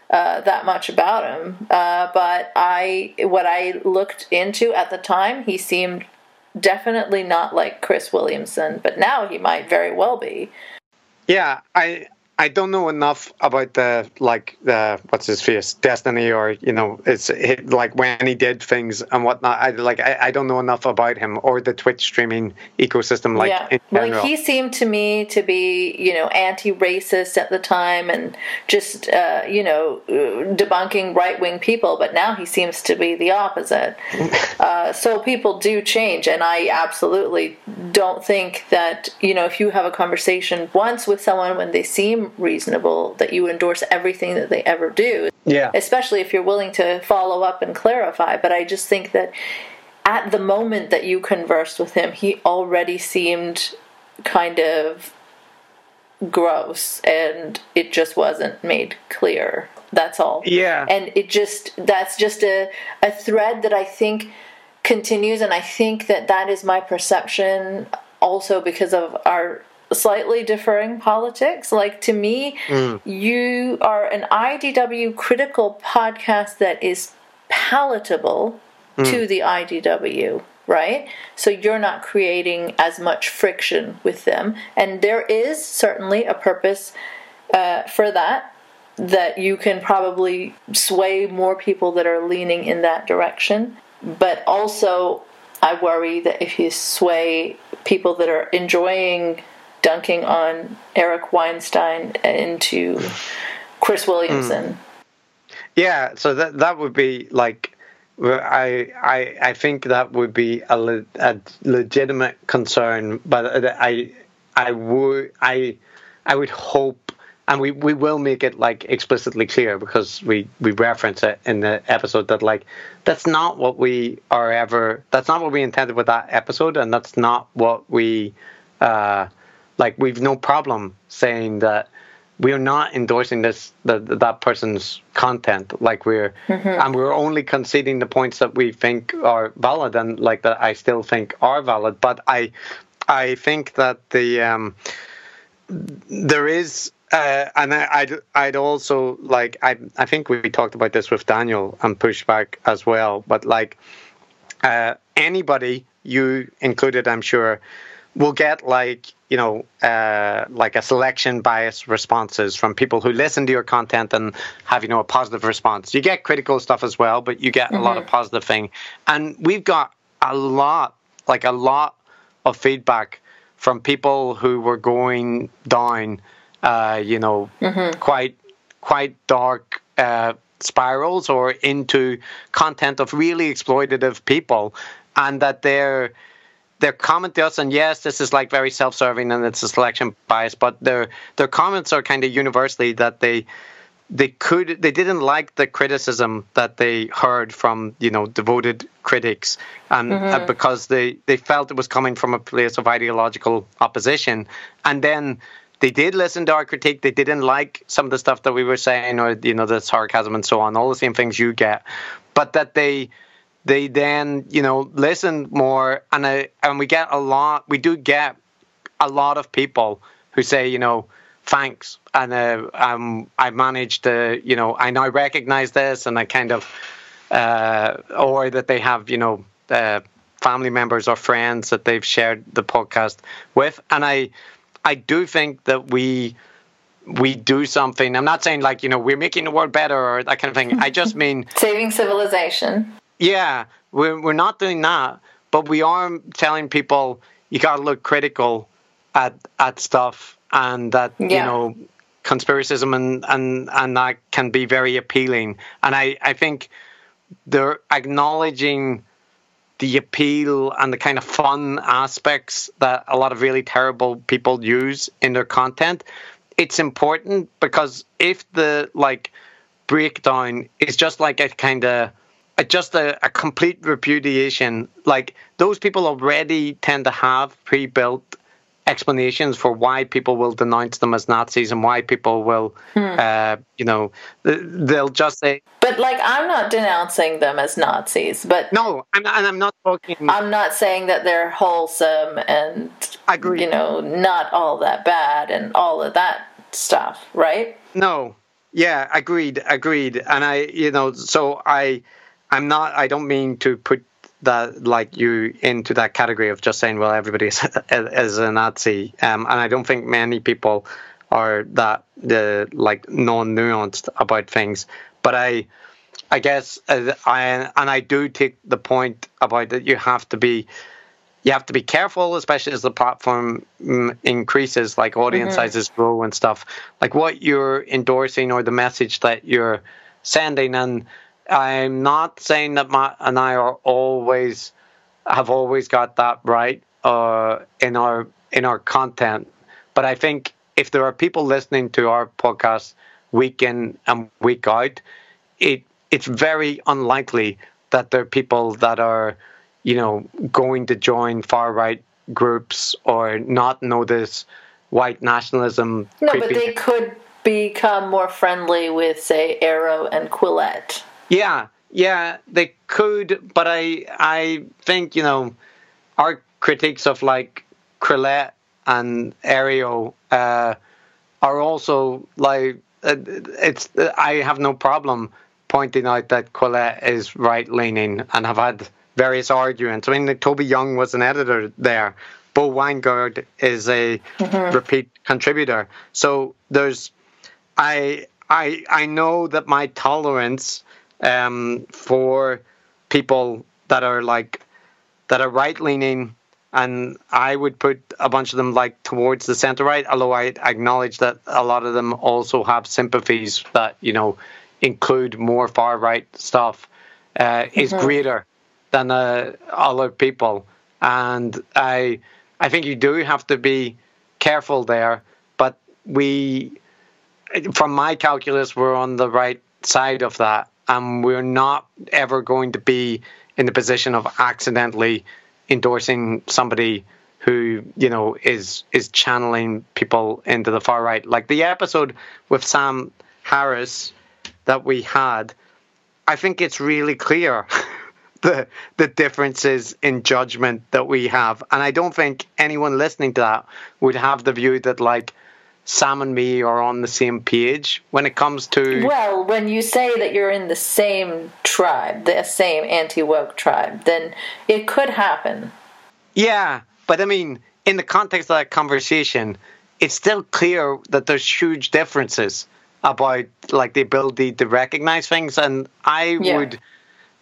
uh, that much about him. Uh, but I, what I looked into at the time, he seemed definitely not like Chris Williamson, but now he might very well be. Yeah, I I don't know enough about the like the what's his face Destiny or you know it's it, like when he did things and whatnot. I like I, I don't know enough about him or the Twitch streaming ecosystem. Like yeah, like he seemed to me to be you know anti-racist at the time and just uh, you know debunking right-wing people. But now he seems to be the opposite. uh, so people do change, and I absolutely don't think that you know if you have a conversation once with someone when they seem reasonable that you endorse everything that they ever do. Yeah. Especially if you're willing to follow up and clarify. But I just think that at the moment that you conversed with him, he already seemed kind of gross and it just wasn't made clear. That's all. Yeah. And it just, that's just a, a thread that I think continues. And I think that that is my perception also because of our slightly differing politics. Like to me, mm. you are an IDW critical podcast that is palatable mm. to the IDW, right? So you're not creating as much friction with them. And there is certainly a purpose uh, for that. That you can probably sway more people that are leaning in that direction. But also, I worry that if you sway people that are enjoying dunking on Eric Weinstein into Chris Williamson. Mm. Yeah, so that that would be like I I I think that would be a, le, a legitimate concern, but I I would I I would hope and we, we will make it like explicitly clear because we, we reference it in the episode that like that's not what we are ever that's not what we intended with that episode and that's not what we uh, like we've no problem saying that we are not endorsing this that that person's content like we're mm-hmm. and we're only conceding the points that we think are valid and like that I still think are valid but I I think that the um, there is uh, and I, I'd, I'd also like I I think we talked about this with Daniel and pushback as well but like uh, anybody you included I'm sure will get like you know uh, like a selection bias responses from people who listen to your content and have you know a positive response you get critical stuff as well but you get mm-hmm. a lot of mm-hmm. positive thing and we've got a lot like a lot of feedback from people who were going down uh, you know mm-hmm. quite quite dark uh, spirals or into content of really exploitative people and that they're their comment to us, and yes, this is like very self-serving and it's a selection bias, but their their comments are kind of universally that they they could they didn't like the criticism that they heard from you know devoted critics. And uh, mm-hmm. uh, because they they felt it was coming from a place of ideological opposition. And then they did listen to our critique. They didn't like some of the stuff that we were saying or you know the sarcasm and so on all the same things you get. But that they they then you know listen more and I, and we get a lot we do get a lot of people who say you know thanks and uh, um, I managed to you know I now recognize this and I kind of uh, or that they have you know uh, family members or friends that they've shared the podcast with and I I do think that we we do something. I'm not saying like, you know, we're making the world better or that kind of thing. I just mean saving civilization. Yeah, we're we're not doing that, but we are telling people you got to look critical at at stuff, and that yeah. you know conspiracism and, and and that can be very appealing. And I I think they're acknowledging the appeal and the kind of fun aspects that a lot of really terrible people use in their content. It's important because if the like breakdown is just like a kind of just a, a complete repudiation. Like those people already tend to have pre-built explanations for why people will denounce them as Nazis and why people will, hmm. uh, you know, they'll just say. But like, I'm not denouncing them as Nazis. But no, I'm not, and I'm not talking. I'm not saying that they're wholesome and. You know, not all that bad and all of that stuff, right? No, yeah, agreed, agreed. And I, you know, so I, I'm not. I don't mean to put that like you into that category of just saying, well, everybody is, is a Nazi. Um, and I don't think many people are that the like non-nuanced about things. But I, I guess uh, I and I do take the point about that you have to be you have to be careful, especially as the platform mm, increases, like audience mm-hmm. sizes grow and stuff. Like what you're endorsing or the message that you're sending. And I'm not saying that Matt and I are always have always got that right uh, in our in our content, but I think if there are people listening to our podcast week in and week out, it it's very unlikely that there are people that are you know, going to join far right groups or not know this white nationalism. No, creeping. but they could become more friendly with, say, Areo and Quillette. Yeah, yeah, they could, but I, I think you know, our critiques of like Quillette and Areo uh, are also like uh, it's. I have no problem pointing out that Quillette is right leaning and have had various arguments. I mean, Toby Young was an editor there. Bo Winegard is a mm-hmm. repeat contributor. So there's, I I I know that my tolerance um, for people that are like that are right leaning, and I would put a bunch of them like towards the center right. Although I acknowledge that a lot of them also have sympathies that you know include more far right stuff, uh, mm-hmm. is greater than uh, other people. And I, I think you do have to be careful there. But we, from my calculus, we're on the right side of that, and we're not ever going to be in the position of accidentally endorsing somebody who you know is is channeling people into the far right. Like the episode with Sam Harris that we had, I think it's really clear the the differences in judgment that we have. And I don't think anyone listening to that would have the view that like Sam and me are on the same page when it comes to Well, when you say that you're in the same tribe, the same anti woke tribe, then it could happen. Yeah. But I mean, in the context of that conversation, it's still clear that there's huge differences about like the ability to recognize things and I yeah. would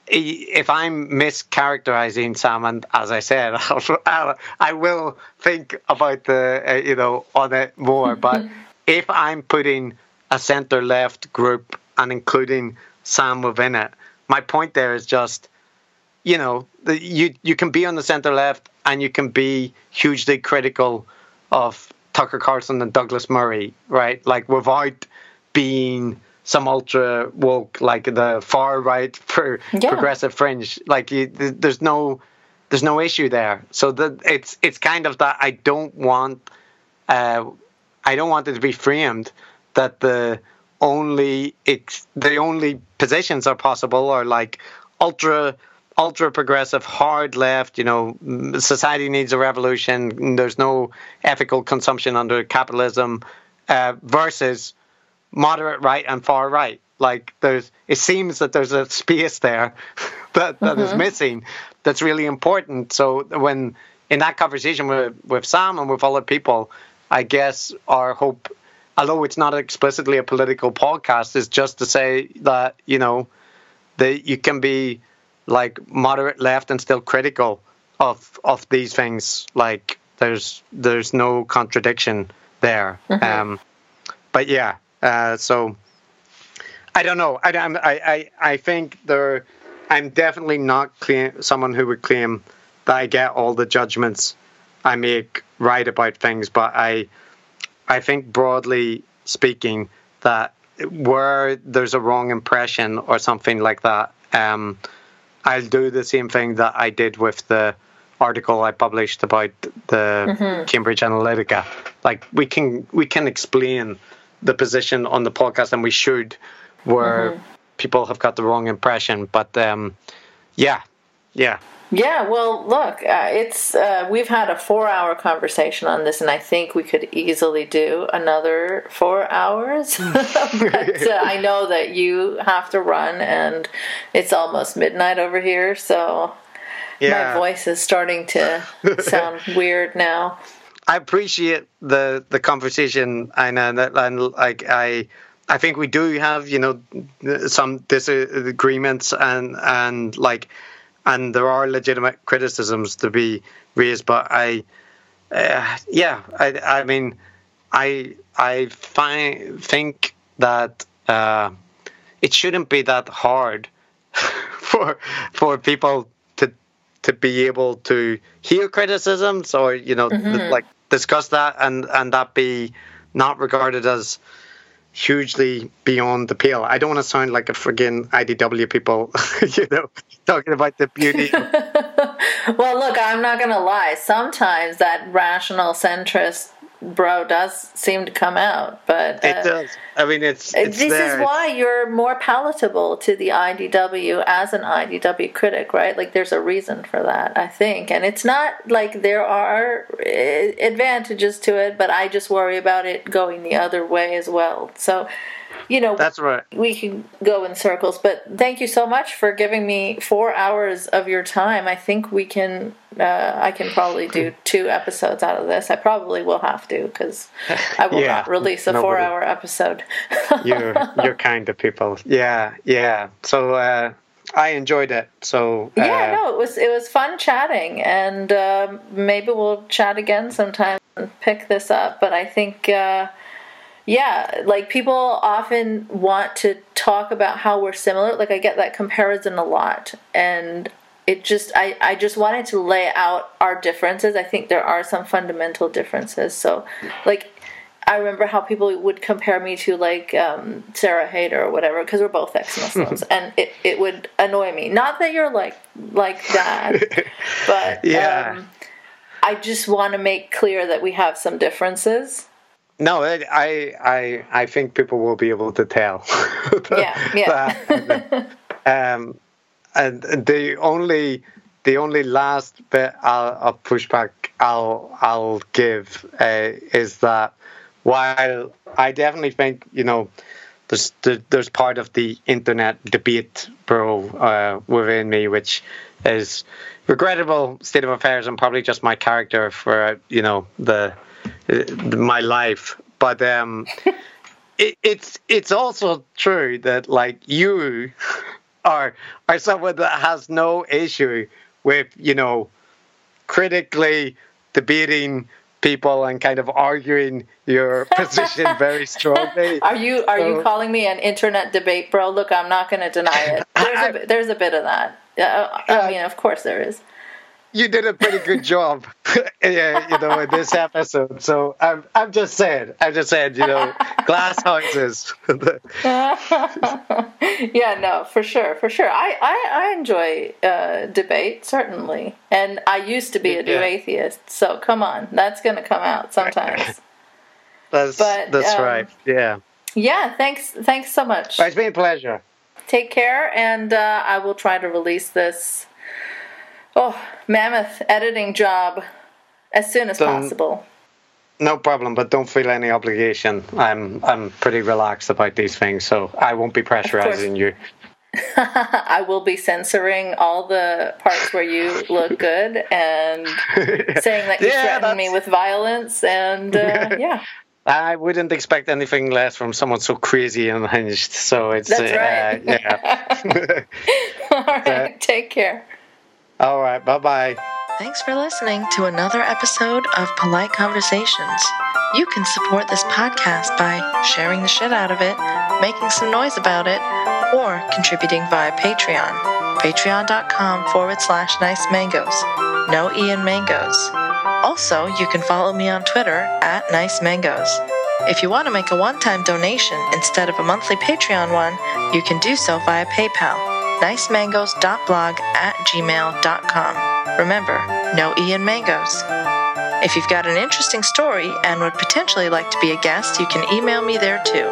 if I'm mischaracterizing Sam, and as I said, I'll, I will think about the uh, you know on it more. But if I'm putting a center left group and including Sam within it, my point there is just you know the, you you can be on the center left and you can be hugely critical of Tucker Carlson and Douglas Murray, right? Like without being some ultra woke, like the far right for yeah. progressive fringe. Like you, there's no there's no issue there. So that it's it's kind of that I don't want uh, I don't want it to be framed that the only ex- the only positions are possible are like ultra ultra progressive hard left you know society needs a revolution there's no ethical consumption under capitalism uh, versus moderate right and far right. Like there's, it seems that there's a space there that, that mm-hmm. is missing. That's really important. So when in that conversation with with Sam and with other people, I guess our hope, although it's not explicitly a political podcast, is just to say that you know that you can be like moderate left and still critical of of these things. Like there's there's no contradiction there. Mm-hmm. Um, but yeah, uh, so I don't know. I, I, I, I think there. I'm definitely not claim, someone who would claim that I get all the judgments I make right about things, but I, I think broadly speaking that where there's a wrong impression or something like that, um, I'll do the same thing that I did with the article I published about the mm-hmm. Cambridge Analytica. Like we can we can explain the position on the podcast, and we should, where mm-hmm. people have got the wrong impression. But um, yeah, yeah. Yeah, well, look, uh, it's uh, we've had a four-hour conversation on this, and I think we could easily do another four hours. but uh, I know that you have to run, and it's almost midnight over here, so Yeah. my voice is starting to sound weird now. I appreciate the the conversation, and and, and like I. I think we do have, you know, some disagreements and and like, and there are legitimate criticisms to be raised. But I, uh, yeah, I, I mean, I I find think that uh, it shouldn't be that hard for for people to to be able to hear criticisms or you know th- like discuss that and and that be not regarded as hugely beyond the pale. I don't want to sound like a friggin' IDW people, you know, talking about the beauty. Well, look, I'm not going to lie. Sometimes that rational centrist bro does seem to come out, but uh, it does. I mean, it's, it's this there. is why you're more palatable to the IDW as an IDW critic, right? Like, there's a reason for that, I think. And it's not like there are uh, advantages to it, but I just worry about it going the other way as well. So, you know, That's right. we can go in circles, but thank you so much for giving me four hours of your time. I think we can, uh, I can probably do two episodes out of this. I probably will have to because I will Yeah, not release a nobody- four hour episode. You're you're kind of people. Yeah, yeah. So uh, I enjoyed it. So uh, yeah, no, it was it was fun chatting, and um, maybe we'll chat again sometime and pick this up. But I think, uh, yeah, like people often want to talk about how we're similar. Like I get that comparison a lot, and it just I I just wanted to lay out our differences. I think there are some fundamental differences. So, like. I remember how people would compare me to like um, Sarah Haider or whatever because we're both ex-Muslims, and it, it would annoy me. Not that you're like like that, but Yeah. um, I just want to make clear that we have some differences. No, I I I think people will be able to tell. Yeah, yeah. That- um, and the only the only last bit I'll, I'll push back I'll I'll give uh, is that while I definitely think you know there's there's part of the internet debate bro uh, within me which is regrettable state of affairs and probably just my character for you know the my life but um it, it's it's also true that like you are are someone that has no issue with you know critically debating people and kind of arguing your position very strongly. Are you are you calling me an internet debate bro? Look, I'm not going to deny it. There's a bit- there's a bit of that. Uh, I mean, of course there is. You did a pretty good job, yeah, you know, in this episode. So I'm I'm just saying, I'm just saying, you know, glass houses. Yeah, no, for sure, for sure. I I, I enjoy uh, debate certainly, and I used to be a new Yeah. atheist. So come on, that's going to come out sometimes. That's But, that's um, right. Yeah, yeah, thanks thanks so much. it's been a pleasure. Take care, and uh, I will try to release this. Oh, mammoth editing job as soon as Don't- possible. No problem, but don't feel any obligation. I'm I'm pretty relaxed about these things, so I won't be pressurizing you. I will be censoring all the parts where you look good and saying that you Yeah, threaten me with violence and uh, yeah. I wouldn't expect anything less from someone so crazy and unhinged. So it's That's uh, right. yeah. All right, take care. All right, bye bye. Thanks for listening to another episode of Polite Conversations. You can support this podcast by sharing the shit out of it, making some noise about it, or contributing via Patreon. Patreon.com forward slash nice mangoes. No Ian Mangoes. Also, you can follow me on Twitter at nice mangoes. If you want to make a one time donation instead of a monthly Patreon one, you can do so via PayPal. nicemangoes.blog at gmail.com. Remember, no E Ian Mangoes. If you've got an interesting story and would potentially like to be a guest, you can email me there too.